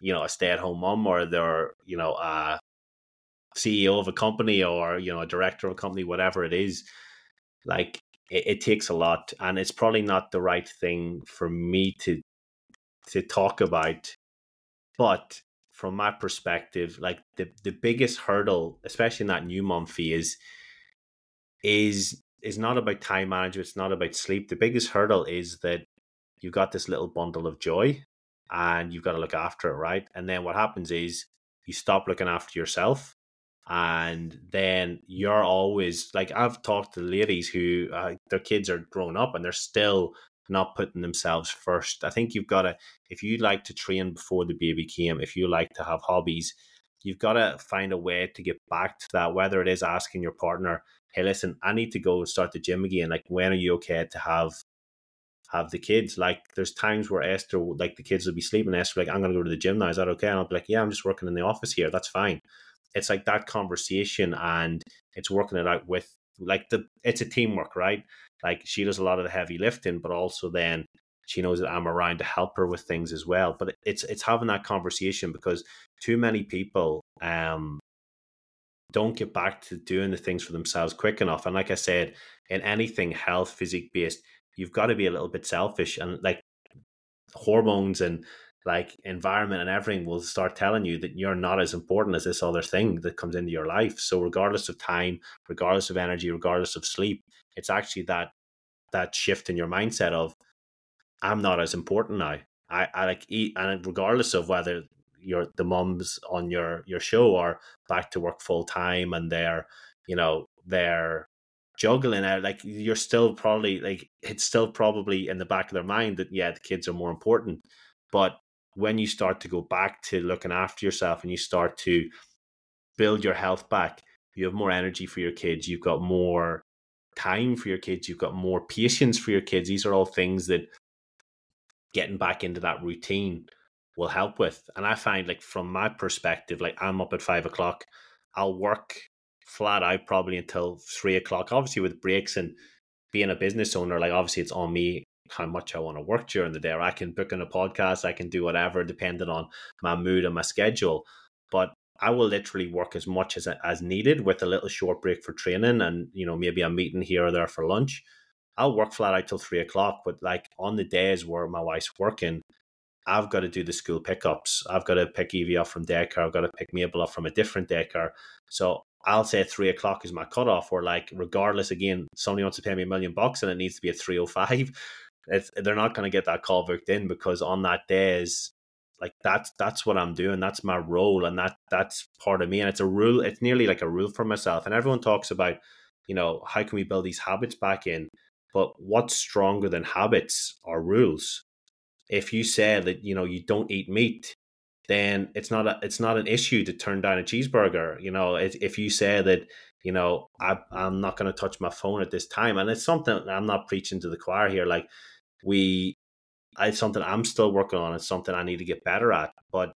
you know a stay at home mom or they're you know uh CEO of a company or you know a director of a company, whatever it is, like it, it takes a lot, and it's probably not the right thing for me to to talk about. But from my perspective, like the the biggest hurdle, especially in that new mom phase, is is not about time management. It's not about sleep. The biggest hurdle is that you've got this little bundle of joy, and you've got to look after it, right? And then what happens is you stop looking after yourself and then you're always like I've talked to ladies who uh, their kids are grown up and they're still not putting themselves first. I think you've got to if you like to train before the baby came, if you like to have hobbies, you've got to find a way to get back to that. Whether it is asking your partner, "Hey, listen, I need to go and start the gym again." Like, when are you okay to have have the kids? Like, there's times where Esther, like the kids will be sleeping. Esther, like, I'm to go to the gym now. Is that okay? And I'll be like, Yeah, I'm just working in the office here. That's fine it's like that conversation and it's working it out with like the it's a teamwork, right? Like she does a lot of the heavy lifting, but also then she knows that I'm around to help her with things as well. But it's it's having that conversation because too many people um don't get back to doing the things for themselves quick enough. And like I said, in anything health, physique based, you've got to be a little bit selfish and like hormones and like environment and everything will start telling you that you're not as important as this other thing that comes into your life. So regardless of time, regardless of energy, regardless of sleep, it's actually that that shift in your mindset of I'm not as important now. I, I like eat and regardless of whether your the mums on your your show are back to work full time and they're you know they're juggling out like you're still probably like it's still probably in the back of their mind that yeah the kids are more important but when you start to go back to looking after yourself and you start to build your health back, you have more energy for your kids, you've got more time for your kids, you've got more patience for your kids. These are all things that getting back into that routine will help with. And I find like from my perspective, like I'm up at five o'clock, I'll work flat out probably until three o'clock. Obviously with breaks and being a business owner, like obviously it's on me how much I want to work during the day, or I can book in a podcast, I can do whatever, depending on my mood and my schedule. But I will literally work as much as as needed with a little short break for training, and you know maybe a meeting here or there for lunch. I'll work flat out till three o'clock, but like on the days where my wife's working, I've got to do the school pickups. I've got to pick Evie up from daycare. I've got to pick Mabel up from a different daycare. So I'll say three o'clock is my cutoff, or like regardless, again, somebody wants to pay me a million bucks and it needs to be at 305. It's, they're not going to get that call worked in because on that day is like that's that's what I'm doing. That's my role, and that that's part of me. And it's a rule. It's nearly like a rule for myself. And everyone talks about, you know, how can we build these habits back in? But what's stronger than habits are rules. If you say that you know you don't eat meat, then it's not a, it's not an issue to turn down a cheeseburger. You know, if, if you say that you know I I'm not going to touch my phone at this time, and it's something I'm not preaching to the choir here, like we it's something I'm still working on. It's something I need to get better at. But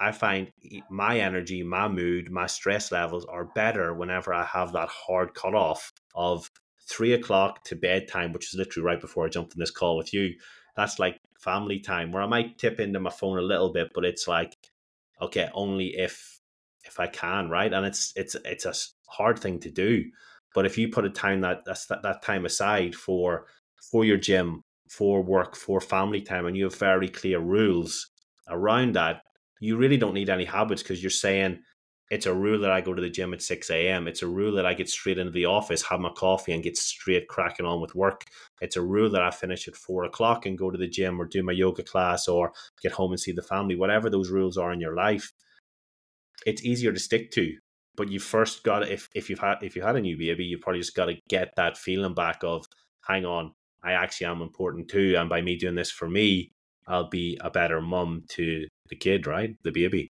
I find my energy, my mood, my stress levels are better whenever I have that hard cutoff of three o'clock to bedtime, which is literally right before I jumped in this call with you. That's like family time where I might tip into my phone a little bit, but it's like, okay, only if if I can, right? And it's it's it's a hard thing to do. But if you put a time that that's that, that time aside for for your gym, for work, for family time, and you have very clear rules around that, you really don't need any habits because you're saying it's a rule that I go to the gym at 6 a.m. It's a rule that I get straight into the office, have my coffee, and get straight cracking on with work. It's a rule that I finish at four o'clock and go to the gym or do my yoga class or get home and see the family, whatever those rules are in your life. It's easier to stick to. But you first got if if you've had if you had a new baby, you probably just got to get that feeling back of, hang on, I actually am important too. And by me doing this for me, I'll be a better mum to the kid, right? The baby.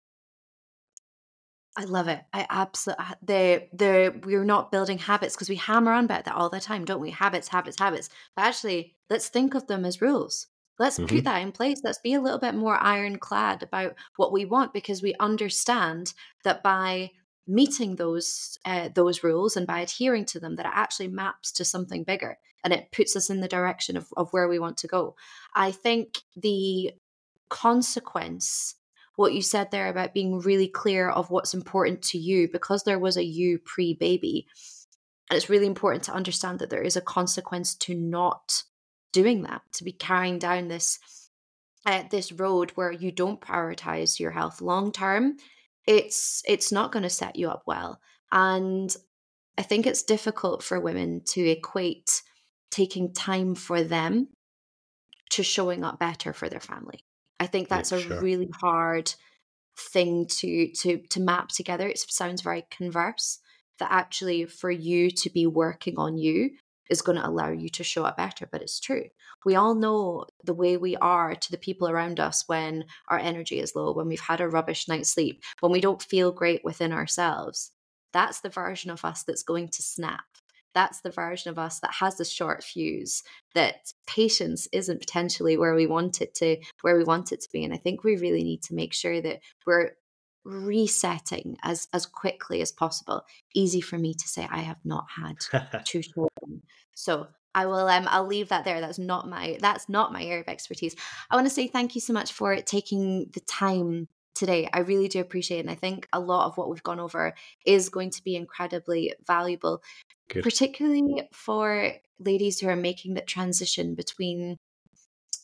I love it. I absolutely the the we're not building habits because we hammer on about that all the time, don't we? Habits, habits, habits. But actually, let's think of them as rules. Let's mm-hmm. put that in place. Let's be a little bit more ironclad about what we want because we understand that by meeting those uh, those rules and by adhering to them, that it actually maps to something bigger and it puts us in the direction of, of where we want to go. I think the consequence, what you said there about being really clear of what's important to you, because there was a you pre baby, and it's really important to understand that there is a consequence to not doing that, to be carrying down this uh, this road where you don't prioritize your health long term. It's it's not going to set you up well, and I think it's difficult for women to equate taking time for them to showing up better for their family. I think that's yeah, a really hard thing to to to map together. It sounds very converse that actually for you to be working on you is going to allow you to show up better, but it's true. We all know the way we are to the people around us when our energy is low, when we've had a rubbish night's sleep, when we don't feel great within ourselves. That's the version of us that's going to snap that's the version of us that has a short fuse that patience isn't potentially where we want it to where we want it to be and i think we really need to make sure that we're resetting as as quickly as possible easy for me to say i have not had two children so I will um I'll leave that there. That's not my that's not my area of expertise. I want to say thank you so much for taking the time today. I really do appreciate it. And I think a lot of what we've gone over is going to be incredibly valuable. Good. particularly for ladies who are making that transition between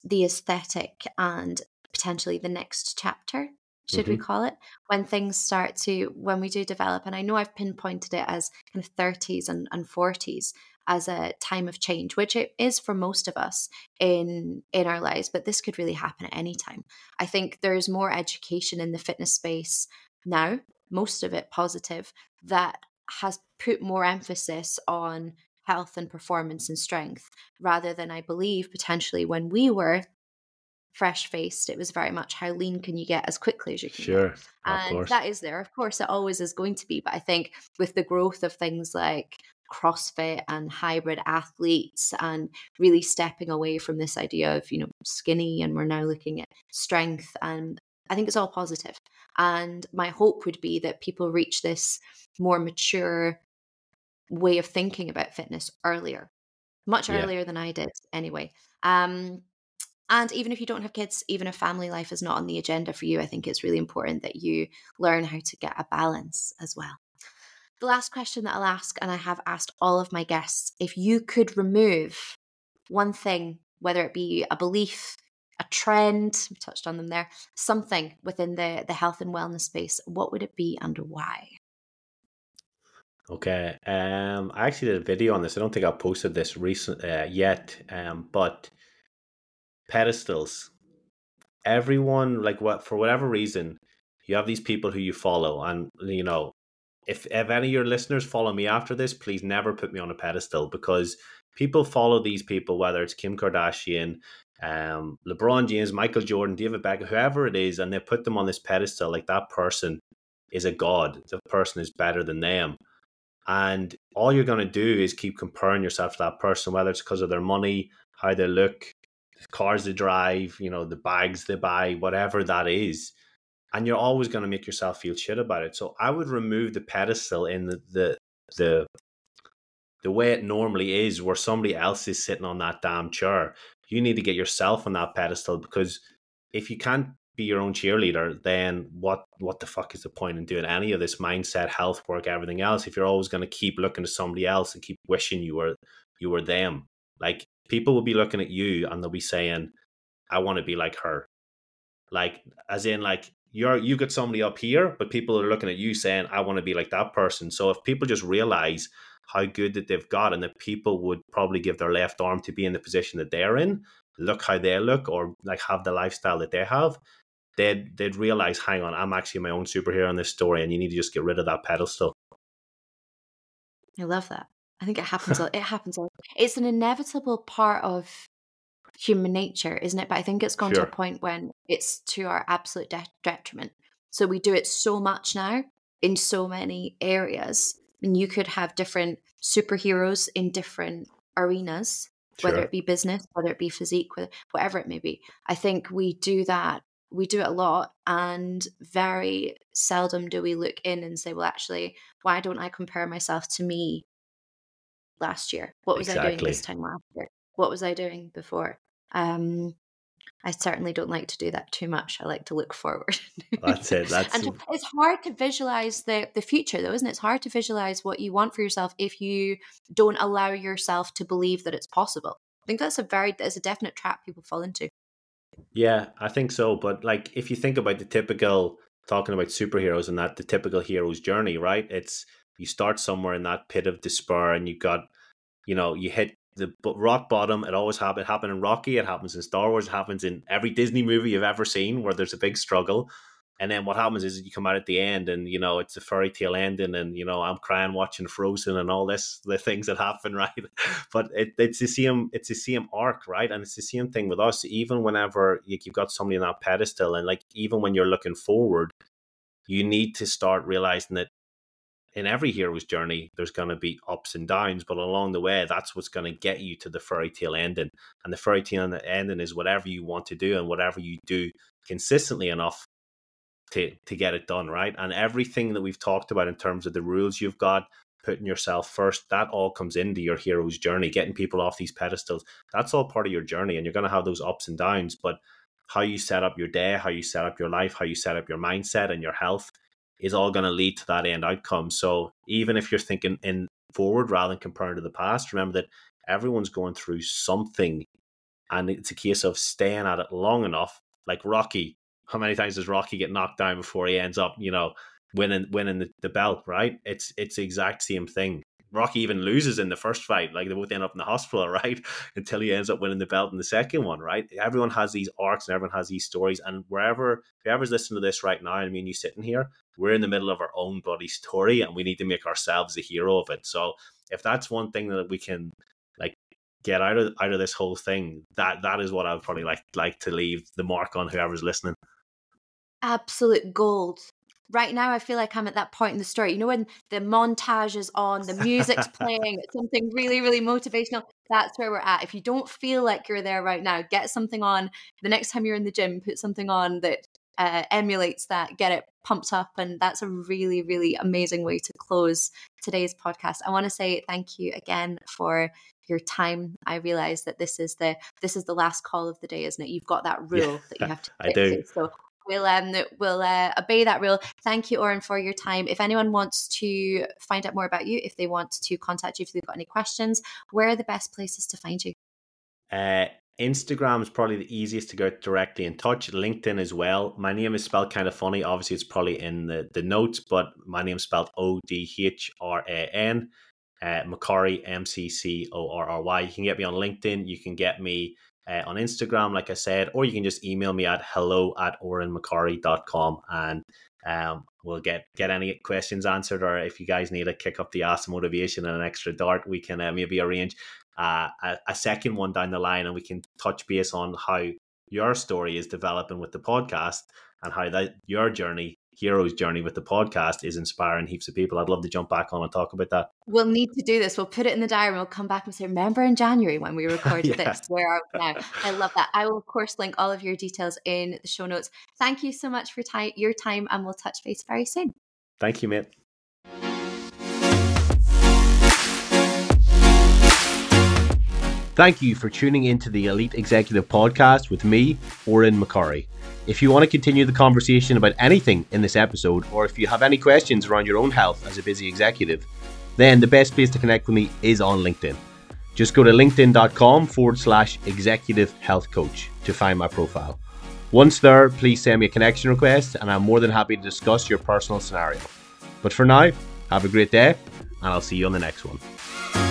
the aesthetic and potentially the next chapter should mm-hmm. we call it when things start to when we do develop and i know i've pinpointed it as kind of 30s and, and 40s as a time of change which it is for most of us in in our lives but this could really happen at any time i think there's more education in the fitness space now most of it positive that has put more emphasis on health and performance and strength rather than I believe potentially when we were fresh faced it was very much how lean can you get as quickly as you can sure get. and that is there of course it always is going to be but i think with the growth of things like crossfit and hybrid athletes and really stepping away from this idea of you know skinny and we're now looking at strength and I think it's all positive. And my hope would be that people reach this more mature way of thinking about fitness earlier, much Yeah. earlier than I did anyway. Um, and even if you don't have kids, even if family life is not on the agenda for you, I think it's really important that you learn how to get a balance as well. The last question that I'll ask, and I have asked all of my guests if you could remove one thing, whether it be a belief, a trend, we touched on them there, something within the, the health and wellness space, what would it be and why? Okay. Um, I actually did a video on this. I don't think I've posted this recent uh, yet. Um, but pedestals. Everyone, like what for whatever reason, you have these people who you follow, and you know, if if any of your listeners follow me after this, please never put me on a pedestal because people follow these people, whether it's Kim Kardashian, um, LeBron James, Michael Jordan, David Beckham, whoever it is, and they put them on this pedestal like that person is a god. The person is better than them. And all you're going to do is keep comparing yourself to that person, whether it's because of their money, how they look, cars they drive, you know, the bags they buy, whatever that is. And you're always going to make yourself feel shit about it. So I would remove the pedestal in the, the, the, the way it normally is, where somebody else is sitting on that damn chair. You need to get yourself on that pedestal because if you can't be your own cheerleader, then what what the fuck is the point in doing any of this mindset, health work, everything else? If you're always going to keep looking to somebody else and keep wishing you were you were them, like people will be looking at you and they'll be saying, "I want to be like her," like as in like you're you got somebody up here, but people are looking at you saying, "I want to be like that person." So if people just realize how good that they've got and that people would probably give their left arm to be in the position that they're in look how they look or like have the lifestyle that they have they'd they'd realize hang on i'm actually my own superhero in this story and you need to just get rid of that pedestal I love that. I think it happens. it happens. It's an inevitable part of human nature, isn't it? But I think it's gone sure. to a point when it's to our absolute de- detriment. So we do it so much now in so many areas. And you could have different superheroes in different arenas, sure. whether it be business, whether it be physique, whatever it may be. I think we do that. We do it a lot, and very seldom do we look in and say, "Well, actually, why don't I compare myself to me last year? What was exactly. I doing this time last year? What was I doing before?" Um, I certainly don't like to do that too much. I like to look forward. That's it. That's and it's hard to visualize the the future, though, isn't it? It's hard to visualize what you want for yourself if you don't allow yourself to believe that it's possible. I think that's a very that's a definite trap people fall into. Yeah, I think so. But like, if you think about the typical talking about superheroes and that the typical hero's journey, right? It's you start somewhere in that pit of despair, and you got, you know, you hit the rock bottom. It always happened. It happened in Rocky. It happens in Star Wars. It happens in every Disney movie you've ever seen where there's a big struggle. And then what happens is you come out at the end, and you know it's a fairy tale ending, and you know I'm crying watching Frozen and all this the things that happen, right? But it, it's the same, it's the same arc, right? And it's the same thing with us. Even whenever you, you've got somebody on that pedestal, and like even when you're looking forward, you need to start realizing that in every hero's journey, there's going to be ups and downs, but along the way, that's what's going to get you to the fairy tale ending. And the fairy tale ending is whatever you want to do and whatever you do consistently enough to to get it done, right? And everything that we've talked about in terms of the rules you've got, putting yourself first, that all comes into your hero's journey, getting people off these pedestals. That's all part of your journey, and you're going to have those ups and downs, but how you set up your day, how you set up your life, how you set up your mindset and your health is all going to lead to that end outcome. So even if you're thinking in forward rather than comparing to the past, remember that everyone's going through something and it's a case of staying at it long enough. Like Rocky, how many times does Rocky get knocked down before he ends up, you know, winning winning the, the belt, right? It's it's the exact same thing. Rocky even loses in the first fight, like they both end up in the hospital, right? Until he ends up winning the belt in the second one, right? Everyone has these arcs and everyone has these stories. And wherever, whoever's listening to this right now, I mean, you sitting here, we're in the middle of our own bloody story and we need to make ourselves the hero of it. So if that's one thing that we can like get out of out of this whole thing, that that is what I would probably like like to leave the mark on whoever's listening. Absolute gold right now I feel like I'm at that point in the story. You know, when the montage is on, the music's playing, it's something really, really motivational. That's where we're at. If you don't feel like you're there right now, get something on. The next time you're in the gym, put something on that uh, emulates that, get it pumped up. And that's a really, really amazing way to close today's podcast. I want to say thank you again for your time. I realize that this is the this is the last call of the day, isn't it? You've got that rule yeah, that you have to. I do. To. So we'll um we'll uh, obey that rule. Thank you, Odhran, for your time. If anyone wants to find out more about you, if they want to contact you, if they've got any questions, where are the best places to find you? Uh, Instagram is probably the easiest to go directly in touch. LinkedIn as well. My name is spelled kind of funny. Obviously, it's probably in the, the notes, but my name is spelled O D H R A N. Uh, M C C O R R Y. You can get me on LinkedIn. You can get me uh, on Instagram, like I said, or you can just email me at hello at odhranmccorry.com and um, we'll get get any questions answered. Or if you guys need a kick up the ass motivation and an extra dart, we can uh, maybe arrange uh, a, a second one down the line and we can touch base on how your story is developing with the podcast and how that your journey hero's journey with the podcast is inspiring heaps of people. I'd love to jump back on and talk about that. We'll need to do this. We'll put it in the diary and we'll come back and say, remember in January when we recorded yeah. this? Where are we now? I love that. I will, of course, link all of your details in the show notes. Thank you so much for ti- your time and we'll touch base very soon. Thank you, mate. Thank you for tuning into the Elite Executive Podcast with me, Odhran McCorry. If you want to continue the conversation about anything in this episode, or if you have any questions around your own health as a busy executive, then the best place to connect with me is on LinkedIn. Just go to linkedin.com forward slash executive health coach to find my profile. Once there, please send me a connection request, and I'm more than happy to discuss your personal scenario. But for now, have a great day, and I'll see you on the next one.